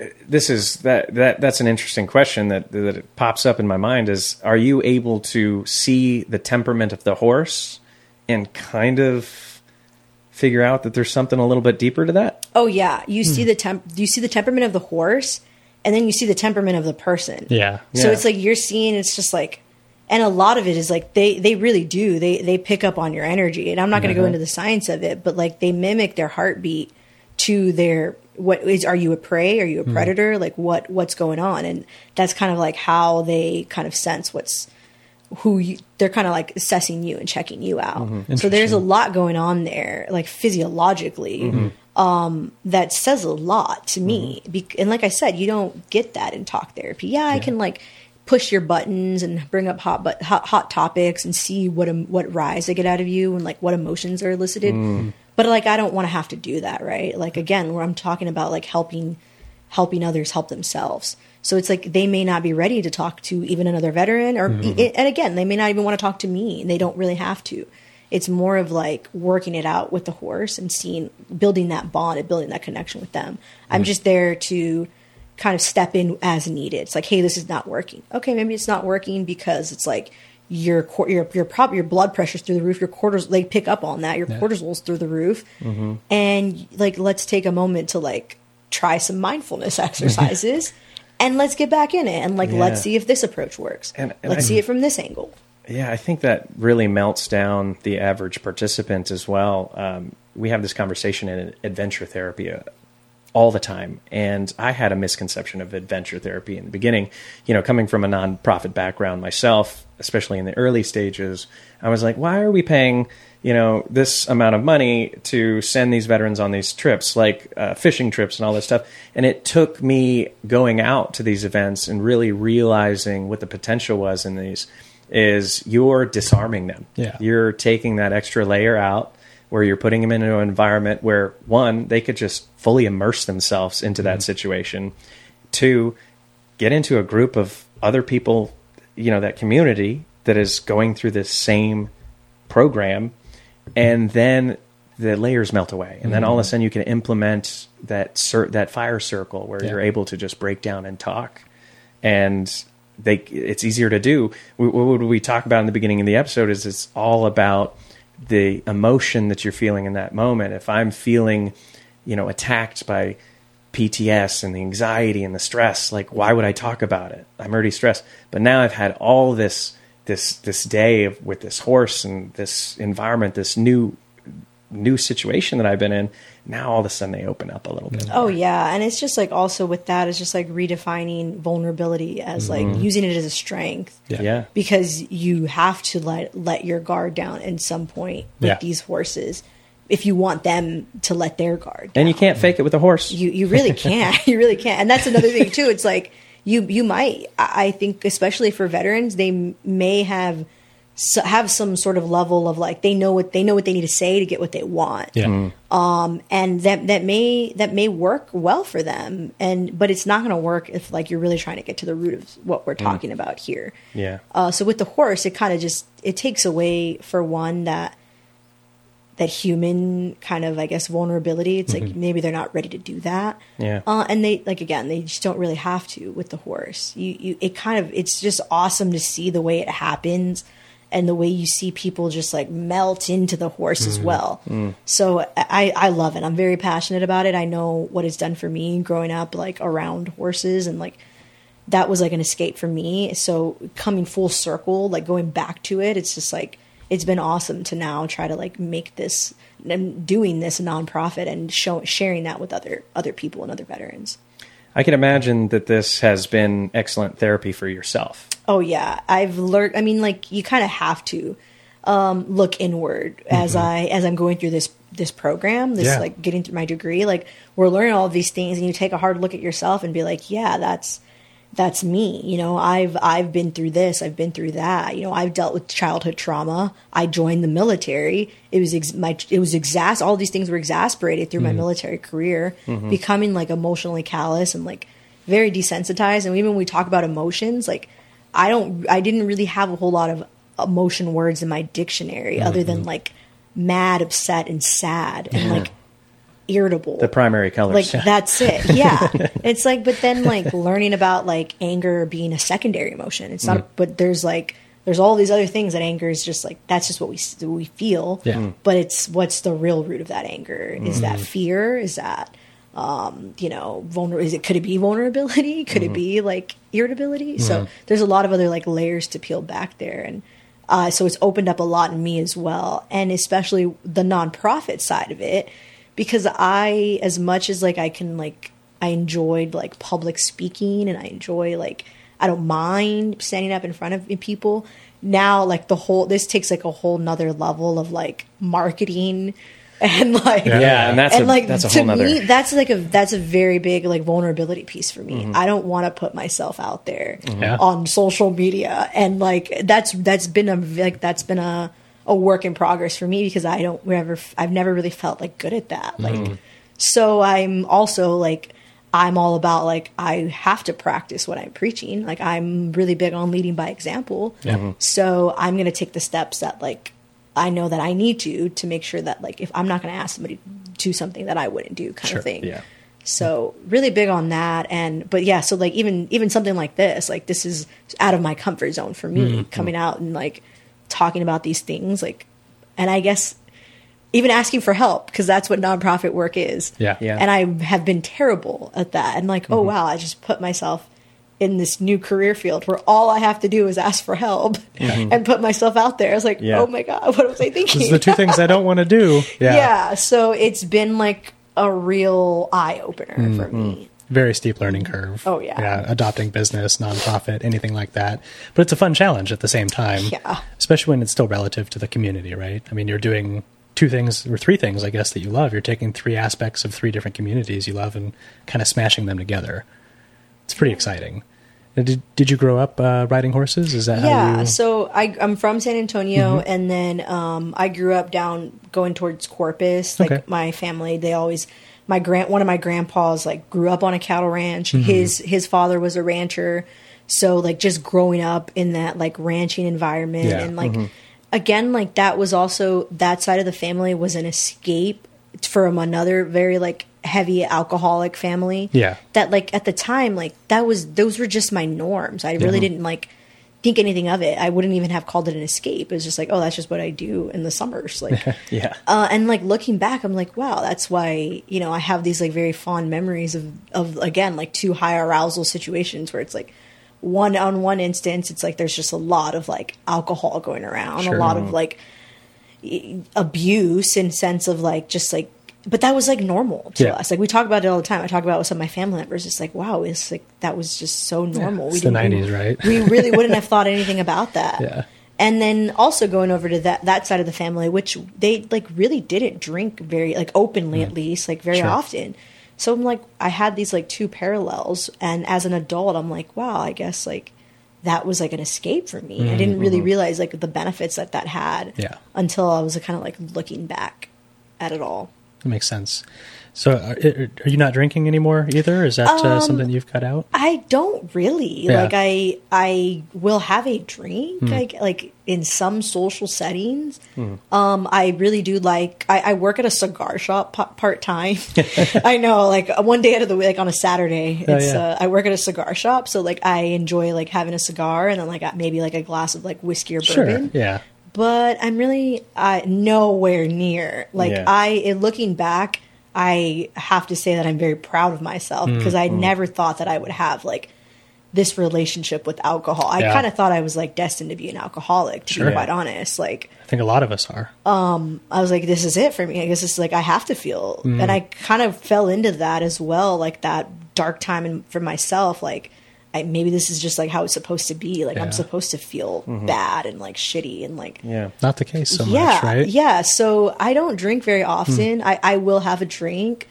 uh, this is that that that's an interesting question that that it pops up in my mind is are you able to see the temperament of the horse and kind of figure out that there's something a little bit deeper to that? Oh yeah, you see the temp you see the temperament of the horse and then you see the temperament of the person. Yeah. So Yeah. it's like you're seeing it's just like and a lot of it is like they they really do. They they pick up on your energy. And I'm not going to go mm-hmm. into the science of it, but like they mimic their heartbeat to their what is are you a prey? Are you a mm-hmm. predator? Like what what's going on? And that's kind of like how they kind of sense what's who you, they're kind of like assessing you and checking you out. Mm-hmm. So there's a lot going on there, like physiologically, um, that says a lot to me. Be- and like I said, you don't get that in talk therapy. Yeah, I can like push your buttons and bring up hot but hot, hot topics and see what em- what rise I get out of you and like what emotions are elicited. Mm. But like I don't want to have to do that, right? Like again, where I'm talking about like helping helping others help themselves. So it's like they may not be ready to talk to even another veteran, or mm-hmm. and again, they may not even want to talk to me, they don't really have to. It's more of like working it out with the horse and seeing, building that bond and building that connection with them. I'm mm. just there to kind of step in as needed. It's like, hey, this is not working. Okay, maybe it's not working because it's like your your your prop your blood pressure's through the roof. Your quarters they pick up on that. Your cortisol's through the roof, and like let's take a moment to like try some mindfulness exercises. And let's get back in it, and like Yeah. let's see if this approach works. And- and let's I- see it from this angle. Yeah, I think that really melts down the average participant as well. Um, we have this conversation in adventure therapy uh, all the time, and I had a misconception of adventure therapy in the beginning. You know, coming from a nonprofit background myself, especially in the early stages, I was like, why are we paying, you know, this amount of money to send these veterans on these trips, like uh, fishing trips and all this stuff? And it took me going out to these events and really realizing what the potential was in these is you're disarming them. Yeah. You're taking that extra layer out where you're putting them into an environment where one, they could just fully immerse themselves into that mm-hmm. situation. Two, get into a group of other people, you know, that community that is going through this same program and then the layers melt away and then all of a mm-hmm. sudden you can implement that cir- that fire circle where Yeah. you're able to just break down and talk and they it's easier to do what what we talk about in the beginning of the episode is it's all about the emotion that you're feeling in that moment. If i'm feeling you know attacked by PTS and the anxiety and the stress like why would I talk about it? I'm already stressed. But now I've had all this this this day of, with this horse and this environment this new new situation that I've been in now all of a sudden they open up a little bit Oh yeah, and it's just like also with that, it's just like redefining vulnerability as like mm-hmm. using it as a strength. Yeah. yeah. Because you have to let let your guard down at some point with Yeah. these horses if you want them to let their guard down. and you can't fake it with a horse. You you really can't. You really can't. And that's another thing too. It's like you you might. I I think especially for veterans they may have s- have some sort of level of like they know what they know what they need to say to get what they want Yeah. and that that may that may work well for them and but it's not going to work if like you're really trying to get to the root of what we're talking about here yeah uh, so with the horse, it kind of just it takes away for one that that human kind of I guess vulnerability. It's like maybe they're not ready to do that. Yeah. Uh, and they like again, they just don't really have to with the horse. You you it kind of it's just awesome to see the way it happens and the way you see people just like melt into the horse as mm. well. Mm. So I, I love it. I'm very passionate about it. I know what it's done for me growing up like around horses and like that was like an escape for me. So coming full circle, like going back to it, it's just like it's been awesome to now try to like make this and doing this nonprofit and show, sharing that with other other people and other veterans. I can imagine that this has been excellent therapy for yourself. Oh yeah, I've learned. I mean, like you kind of have to um, look inward as mm-hmm. I as I'm going through this this program, this Yeah. like getting through my degree. Like we're learning all these things, and you take a hard look at yourself and be like, yeah, that's that's me. You know, I've I've been through this, I've been through that. You know, I've dealt with childhood trauma. I joined the military. It was ex- my it was exas. All these things were exasperated through my mm-hmm. military career, mm-hmm. becoming like emotionally callous and like very desensitized. And even when we talk about emotions, like I don't, I didn't really have a whole lot of emotion words in my dictionary other than like mad, upset, and sad, and like irritable. The primary colors. like that's it. Yeah. It's like but then like learning about like anger being a secondary emotion. It's not but there's like there's all these other things that anger is just like that's just what we we feel. Yeah. Mm. but it's what's the real root of that anger? Is that fear? Is that um you know vulner is it could it be vulnerability? Could it be like irritability? So there's a lot of other like layers to peel back there. And uh, so it's opened up a lot in me as well. And especially the nonprofit side of it because I, as much as like I can like, I enjoyed like public speaking and I enjoy like, I don't mind standing up in front of people. Now, like the whole, this takes like a whole nother level of like marketing and like, yeah, and that's and a, like that's a to whole nother. me, that's like a that's a very big like vulnerability piece for me. Mm-hmm. I don't want to put myself out there Yeah. on social media, and like that's that's been a like that's been a a work in progress for me because I don't ever I've never really felt like good at that. Like, Mm-hmm. so I'm also like I'm all about like I have to practice what I'm preaching. Like I'm really big on leading by example. Mm-hmm. So I'm going to take the steps that like I know that I need to to make sure that like if I'm not going to ask somebody to do something that I wouldn't do kind Sure, of thing. yeah. So really big on that and but yeah, so like even even something like this, like this is out of my comfort zone for me Mm-hmm. coming out and like talking about these things like and I guess even asking for help because that's what nonprofit work is. Yeah. Yeah. And I have been terrible at that. And like, Mm-hmm. oh wow, I just put myself in this new career field where all I have to do is ask for help and put myself out there. I was like, Yeah. oh my god, what was I thinking? Those are the two things I don't want to do. Yeah. yeah. So it's been like a real eye opener for mm-hmm. me. Very steep learning curve. Oh, yeah. Yeah. Adopting business, nonprofit, anything like that. But it's a fun challenge at the same time. Yeah. Especially when it's still relative to the community, right? I mean, you're doing two things or three things, I guess, that you love. You're taking three aspects of three different communities you love and kind of smashing them together. It's pretty exciting. Did, did you grow up uh, riding horses? Is that how Yeah, you? Mm-hmm. so I, I'm from San Antonio, and then um, I grew up down going towards Corpus. Like Okay. my family, they always my grand one of my grandpas like grew up on a cattle ranch. Mm-hmm. His his father was a rancher, so like just growing up in that like ranching environment, Yeah. and like again, like that was also that side of the family was an escape from another very like heavy alcoholic family Yeah. that like at the time like that was those were just my norms i really didn't like think anything of it i wouldn't even have called it an escape it was just like oh that's just what i do in the summers like yeah. uh, and like looking back i'm like wow that's why you know i have these like very fond memories of of again like two high arousal situations where it's like one on one instance it's like there's just a lot of like alcohol going around Sure. a lot of like abuse in sense of like just like but that was like normal to Yeah. us like we talk about it all the time i talk about it with some of my family members it's like wow it's like that was just so normal it's we the 90s, right? we really wouldn't have thought anything about that Yeah. and then also going over to that that side of the family which they like really didn't drink very like openly at least like very Mm. Sure. often so i'm like i had these like two parallels and as an adult i'm like wow i guess like that was like an escape for me i didn't really realize like the benefits that that had Mm-hmm. Yeah. until i was kind of like looking back at it all That makes sense. So, are, are you not drinking anymore either? Is that uh, something you've cut out? I don't really Yeah. like. I I will have a drink like like in some social settings. Um, I really do like. I, I work at a cigar shop part time. I know, like one day out of the week, like on a Saturday, Oh, yeah. uh, I work at a cigar shop, so like I enjoy like having a cigar and then like maybe like a glass of like whiskey or Sure. bourbon Yeah. but I'm really uh, nowhere near. Like Yeah. I, looking back, I have to say that I'm very proud of myself mm, because I mm. never thought that I would have like this relationship with alcohol. I Yeah. kind of thought I was like destined to be an alcoholic, to Sure. be quite honest. Like I think a lot of us are. Um, I was like, this is it for me. I guess it's like I have to feel, mm. and I kind of fell into that as well, like that dark time in, for myself. Like, I, maybe this is just like how it's supposed to be. Like, Yeah. I'm supposed to feel mm-hmm. bad and like shitty and like Yeah. Not the case so yeah, much, right? Yeah, so I don't drink very often. Hmm. I, I will have a drink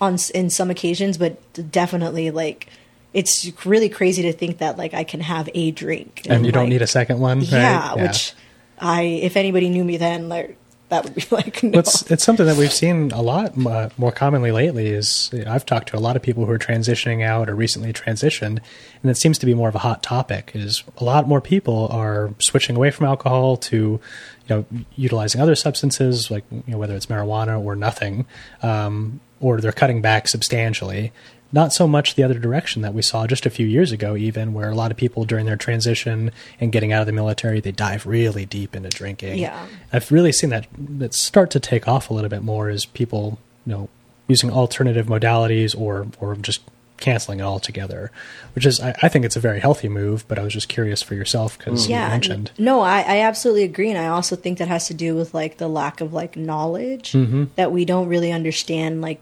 on in some occasions, but definitely like it's really crazy to think that like I can have a drink And you don't need a second one, right? yeah, which I if anybody knew me then like that would be like no. It's, it's something that we've seen a lot uh, more commonly lately. Is I've talked to a lot of people who are transitioning out or recently transitioned, and it seems to be more of a hot topic. Is a lot more people are switching away from alcohol to, you know, utilizing other substances like you know whether it's marijuana or nothing, um, or they're cutting back substantially. Not so much the other direction that we saw just a few years ago, even where a lot of people during their transition and getting out of the military, they dive really deep into drinking. Yeah. I've really seen that that start to take off a little bit more as people, you know, using alternative modalities or or just canceling it altogether, which is I, I think it's a very healthy move. But I was just curious for yourself because you yeah, mentioned no, I, I absolutely agree, and I also think that has to do with like the lack of like knowledge Mm-hmm. that we don't really understand like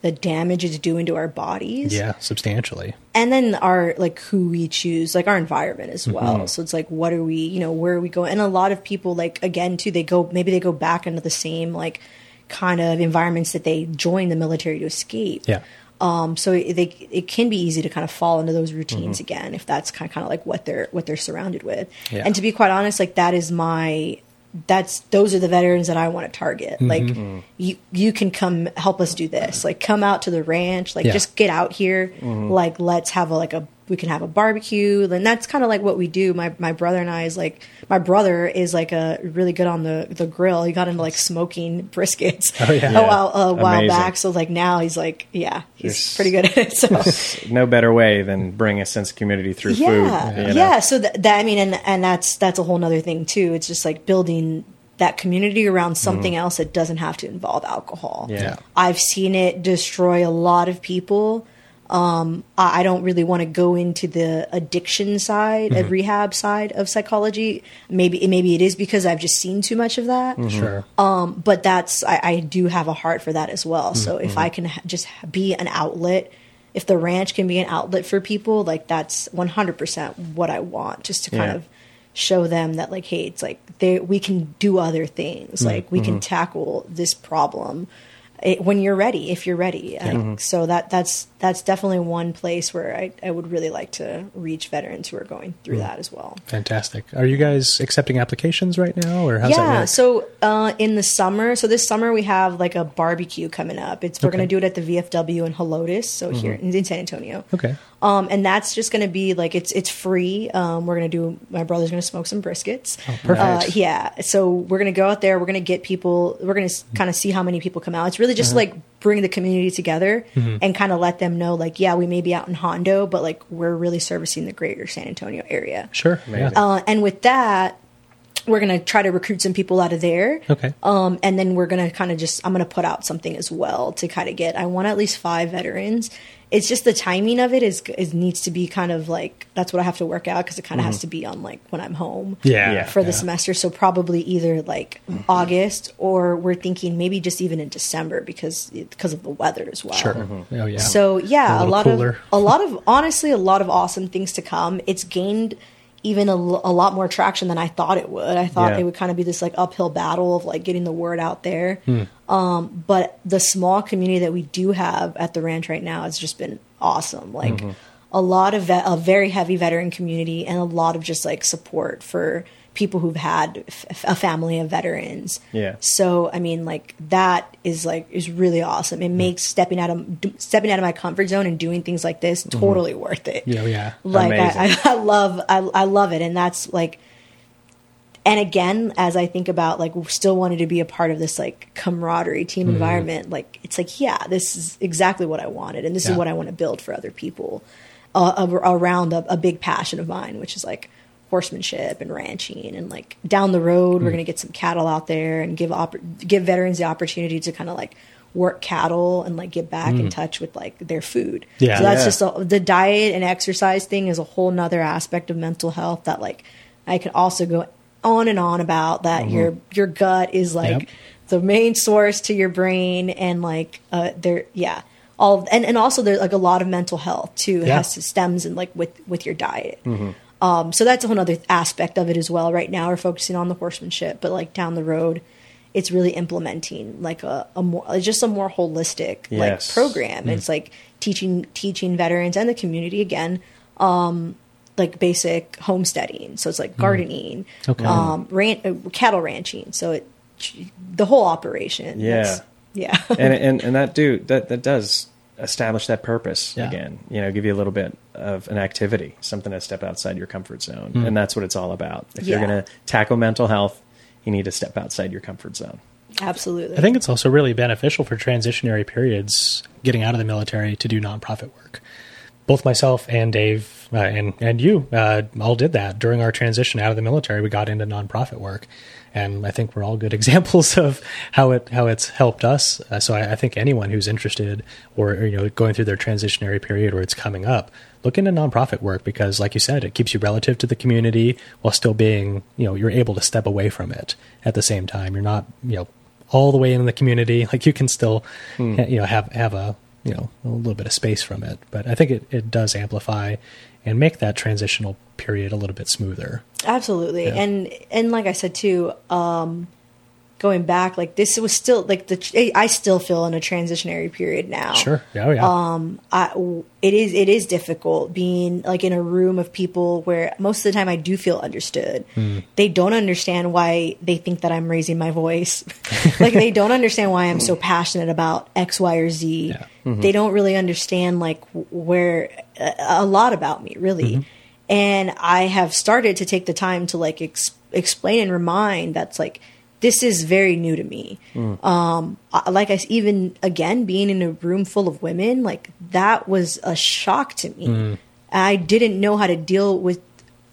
the damage it's doing to our bodies. yeah, substantially. and then our like who we choose like our environment as well. So it's like what are we you know where are we going? And a lot of people like again too they go maybe they go back into the same like kind of environments that they joined the military to escape. Yeah, um so it, they it can be easy to kind of fall into those routines again if that's kind of, kind of like what they're what they're surrounded with. Yeah. and to be quite honest like that is my that's those are the veterans that I want to target. Mm-hmm. Like mm-hmm. you you can come help us do this. Like come out to the ranch. Like Yeah. just get out here. Mm-hmm. Like let's have a like a we can have a barbecue. And that's kind of like what we do. My my brother and I is like my brother is like a really good on the the grill. He got into like smoking briskets Oh, yeah. a while a while Amazing. back. So like now he's like yeah he's Yes. pretty good at it. So No better way than bring a sense of community through yeah food. you know? yeah so that, that i mean and and that's that's a whole nother thing too it's just like building that community around something else that doesn't have to involve alcohol Mm-hmm. Yeah. i've seen it destroy a lot of people um, I I don't really want to go into the addiction side, Mm-hmm. of rehab side of psychology. Maybe maybe it is because I've just seen too much of that Mm-hmm. sure. but that's I, I do have a heart for that as well. So if I can ha- just be an outlet, if the ranch can be an outlet for people, like that's one hundred percent what I want. Just to kind Yeah. of show them that like, hey, it's like they we can do other things. Like we can tackle this problem. It, when you're ready, if you're ready, Like, mm-hmm. so that that's that's definitely one place where I, I would really like to reach veterans who are going through mm. that as well. Fantastic. Are you guys accepting applications right now, or how's yeah that work? so uh, in the summer so this summer we have like a barbecue coming up it's we're Okay. going to do it at the vfw in helotes so here mm-hmm. in, in san antonio okay. Um, and that's just going to be like it's it's free um, we're going to do my brother's going to smoke some briskets Oh, perfect. uh, yeah so we're going to go out there we're going to get people we're going to kind of see how many people come out it's really just Uh-huh. like bring the community together Mm-hmm. and kind of let them know like yeah we may be out in hondo but like we're really servicing the greater san antonio area Sure. Yeah. uh, and with that we're going to try to recruit some people out of there Okay. um, and then we're gonna kind of just I'm gonna put out something as well to kind of get. I want at least five veterans. It's just the timing of it is is needs to be kind of like that's what I have to work out because it kind of has mm-hmm. to be on like when I'm home. Yeah. Yeah. For the yeah. semester, so probably either like mm-hmm. August or we're thinking maybe just even in December because because of the weather as well. Sure. Mm-hmm. Oh yeah. So yeah, A a, lot cooler. of a lot of honestly a lot of awesome things to come. It's gained even a lot more traction than I thought it would. I thought Yeah. it would kind of be this like uphill battle of like getting the word out there. Hmm. Um, but the small community that we do have at the ranch right now has just been awesome. Like Mm-hmm. a lot of a very heavy veteran community and a lot of just like support for people who've had f- a family of veterans. Yeah. So I mean, like that is like is really awesome. It makes stepping out of d- stepping out of my comfort zone and doing things like this totally worth it. Yeah, yeah. Like I, I, I love I, I love it, and that's like. And again, as I think about like still wanting to be a part of this like camaraderie team Mm-hmm. environment, like it's like yeah, this is exactly what I wanted, and this Yeah. is what I want to build for other people uh, around a, a big passion of mine, which is like horsemanship and ranching, and like down the road Mm. we're gonna get some cattle out there and give oppor- give veterans the opportunity to kind of like work cattle and like get back in touch with like their food. Mm. Yeah. so that's Yeah. just a, the diet and exercise thing is a whole nother aspect of mental health that like I can also go on and on about that your your gut is like Mm-hmm. Yep. the main source to your brain and like uh there yeah all and and also there's like a lot of mental health too it Yeah. has to stems and like with with your diet um so that's a whole other aspect of it as well. Right now we're focusing on the horsemanship but like down the road it's really implementing like a, a more it's just a more holistic Yes. like program it's like teaching teaching veterans and the community again um like basic homesteading. So it's like gardening Okay. um ran- uh, cattle ranching. So it the whole operation Yeah. Yeah. And and and that do that that does establish that purpose Yeah. again. You know, give you a little bit of an activity, something to step outside your comfort zone, and that's what it's all about. If you're going to tackle mental health, you need to step outside your comfort zone. absolutely I think it's also really beneficial for transitionary periods getting out of the military to do nonprofit work. Both myself and Dave uh, and and you uh, all did that during our transition out of the military. We got into nonprofit work, and I think we're all good examples of how it how it's helped us. Uh, so I, I think anyone who's interested or, or, you know going through their transitionary period or it's coming up, look into nonprofit work because, like you said, it keeps you relative to the community while still being you know you're able to step away from it at the same time. You're not you know all the way in the community. Like you can still, Hmm. you know, have have a you know a little bit of space from it. But I think it, it does amplify and make that transitional period a little bit smoother. absolutely Yeah. and and like i said too um going back like this was still like the i still feel in a transitionary period now Sure. Yeah. Oh, yeah. Um, I, it is it is difficult being like in a room of people where most of the time I do feel understood. Hmm. They don't understand why they think that I'm raising my voice. like they don't understand why I'm so passionate about X, Y, or Z. Yeah. They don't really understand like where a, a lot about me really. Mm-hmm. And I have started to take the time to like ex- explain and remind that's like this is very new to me. Hmm. Um I- like i s- even again being in a room full of women like that was a shock to me. Hmm. I didn't know how to deal with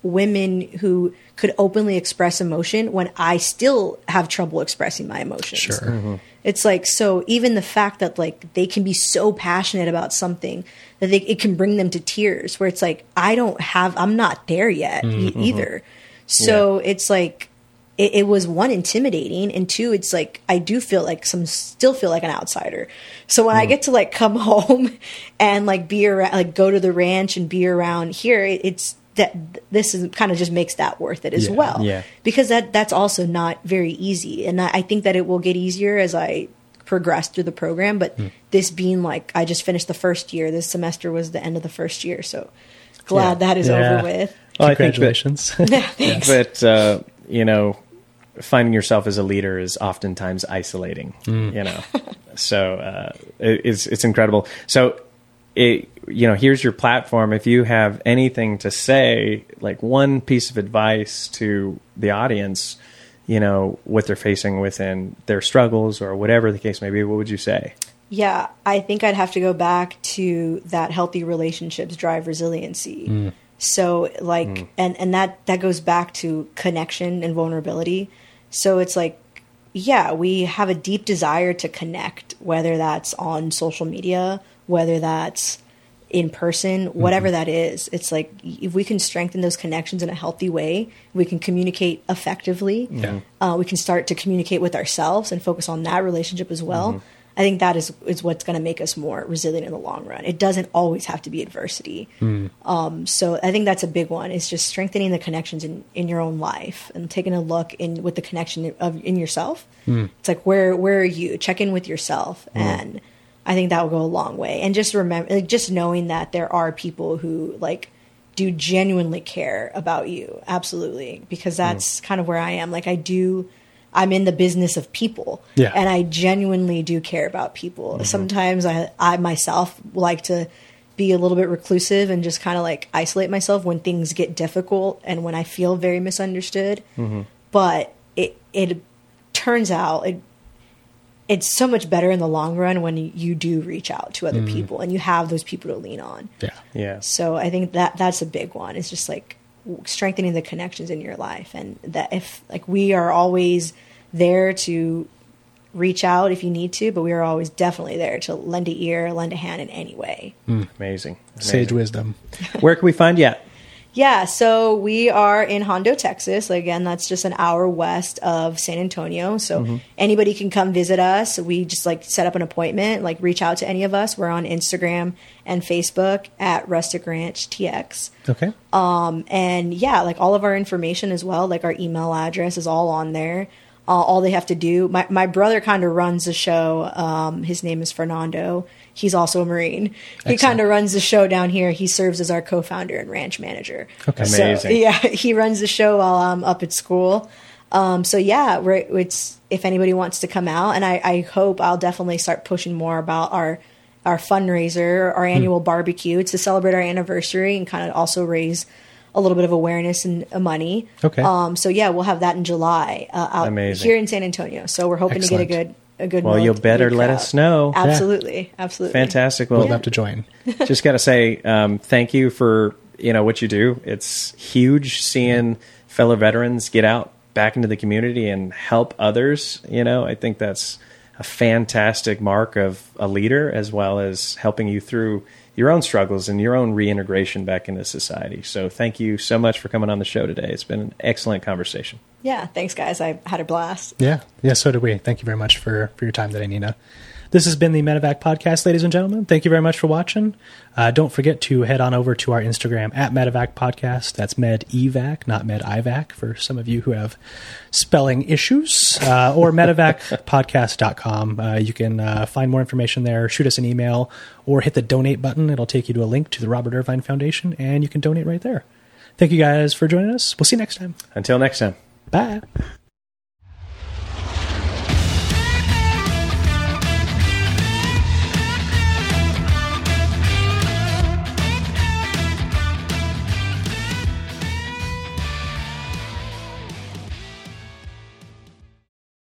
women who could openly express emotion when i still have trouble expressing my emotions. Sure. Mm-hmm. it's like so even the fact that like they can be so passionate about something that they, it can bring them to tears where it's like i don't have i'm not there yet hmm. e- mm-hmm. either. So it's like it, it was one intimidating and two it's like i do feel like some still feel like an outsider so when i get to like come home and like be around like go to the ranch and be around here it, it's that this is kind of just makes that worth it as Yeah. well Yeah. because that that's also not very easy and I, I think that it will get easier as i progress through the program but this being like i just finished the first year this semester was the end of the first year so glad Yeah. that is Yeah. over with Well, I think that- Congratulations. thanks But uh, you know, finding yourself as a leader is oftentimes isolating. Mm. You know, so uh, it, it's it's incredible. So, it, you know, here's your platform. If you have anything to say, like one piece of advice to the audience, you know, what they're facing within their struggles or whatever the case may be, what would you say? Yeah, I think I'd have to go back to that healthy relationships drive resiliency. Mm. So like mm. and and that that goes back to connection and vulnerability. So it's like yeah, we have a deep desire to connect whether that's on social media, whether that's in person, whatever that is. It's like if we can strengthen those connections in a healthy way, we can communicate effectively. Yeah. Uh, we can start to communicate with ourselves and focus on that relationship as well. I think that is is what's going to make us more resilient in the long run. It doesn't always have to be adversity. Hmm. Um, so I think that's a big one. Is just strengthening the connections in, in your own life and taking a look in with the connection of in yourself. Hmm. It's like where where are you? Check in with yourself hmm. and I think that will go a long way. And just remember, like, just knowing that there are people who like do genuinely care about you, absolutely, because that's kind of where I am. Like I do. I'm in the business of people, Yeah. and I genuinely do care about people. Mm-hmm. Sometimes I, I myself like to be a little bit reclusive and just kind of like isolate myself when things get difficult and when I feel very misunderstood. Mm-hmm. But it it turns out it it's so much better in the long run when you do reach out to other mm-hmm. people and you have those people to lean on. Yeah. Yeah. So I think that that's a big one. It's just like strengthening the connections in your life, and that if like we are always there to reach out if you need to, but we are always definitely there to lend a ear, lend a hand in any way. Hmm. Amazing. Sage wisdom. Where can we find you at? Yeah, so we are in Hondo, Texas. Again, that's just an hour west of San Antonio. So anybody can come visit us. We just like set up an appointment, like reach out to any of us. We're on Instagram and Facebook at Rustic Ranch TX. Okay. Um, and yeah, like all of our information as well, like our email address is all on there. Uh, all they have to do, my, my brother kind of runs the show. Um, his name is Fernando. He's also a Marine. He kind of runs the show down here. He serves as our co founder and ranch manager. Okay. So, Amazing. yeah, he runs the show while I'm up at school. Um, so yeah, we're, it's if anybody wants to come out, and I, I hope I'll definitely start pushing more about our our fundraiser, Hmm. our annual barbecue. It's to celebrate our anniversary and kind of also raise a little bit of awareness and uh, money. Okay. Um, so yeah, we'll have that in July uh, out Amazing. here in San Antonio. So we're hoping Excellent. to get a good a good. Well, you'll better let us know. Absolutely, absolutely. Fantastic. Well, We'll Well, love to join. just got to say um, thank you for you know what you do. It's huge seeing fellow veterans get out back into the community and help others. You know, I think that's a fantastic mark of a leader, as well as helping you through your own struggles and your own reintegration back into society. So, thank you so much for coming on the show today. It's been an excellent conversation. Yeah, thanks, guys. I had a blast. Yeah. Yeah, so did we. Thank you very much for, for your time today, Nina. This has been the Medevac Podcast, ladies and gentlemen. Thank you very much for watching. Uh, don't forget to head on over to our Instagram at Medevac Podcast. That's Med Evac, not Med IVAC, for some of you who have spelling issues, uh, or medevacpodcast.com. Uh, you can uh, find more information there, shoot us an email, or hit the donate button. It'll take you to a link to the Robert Irvine Foundation, and you can donate right there. Thank you guys for joining us. We'll see you next time. Until next time. Bye.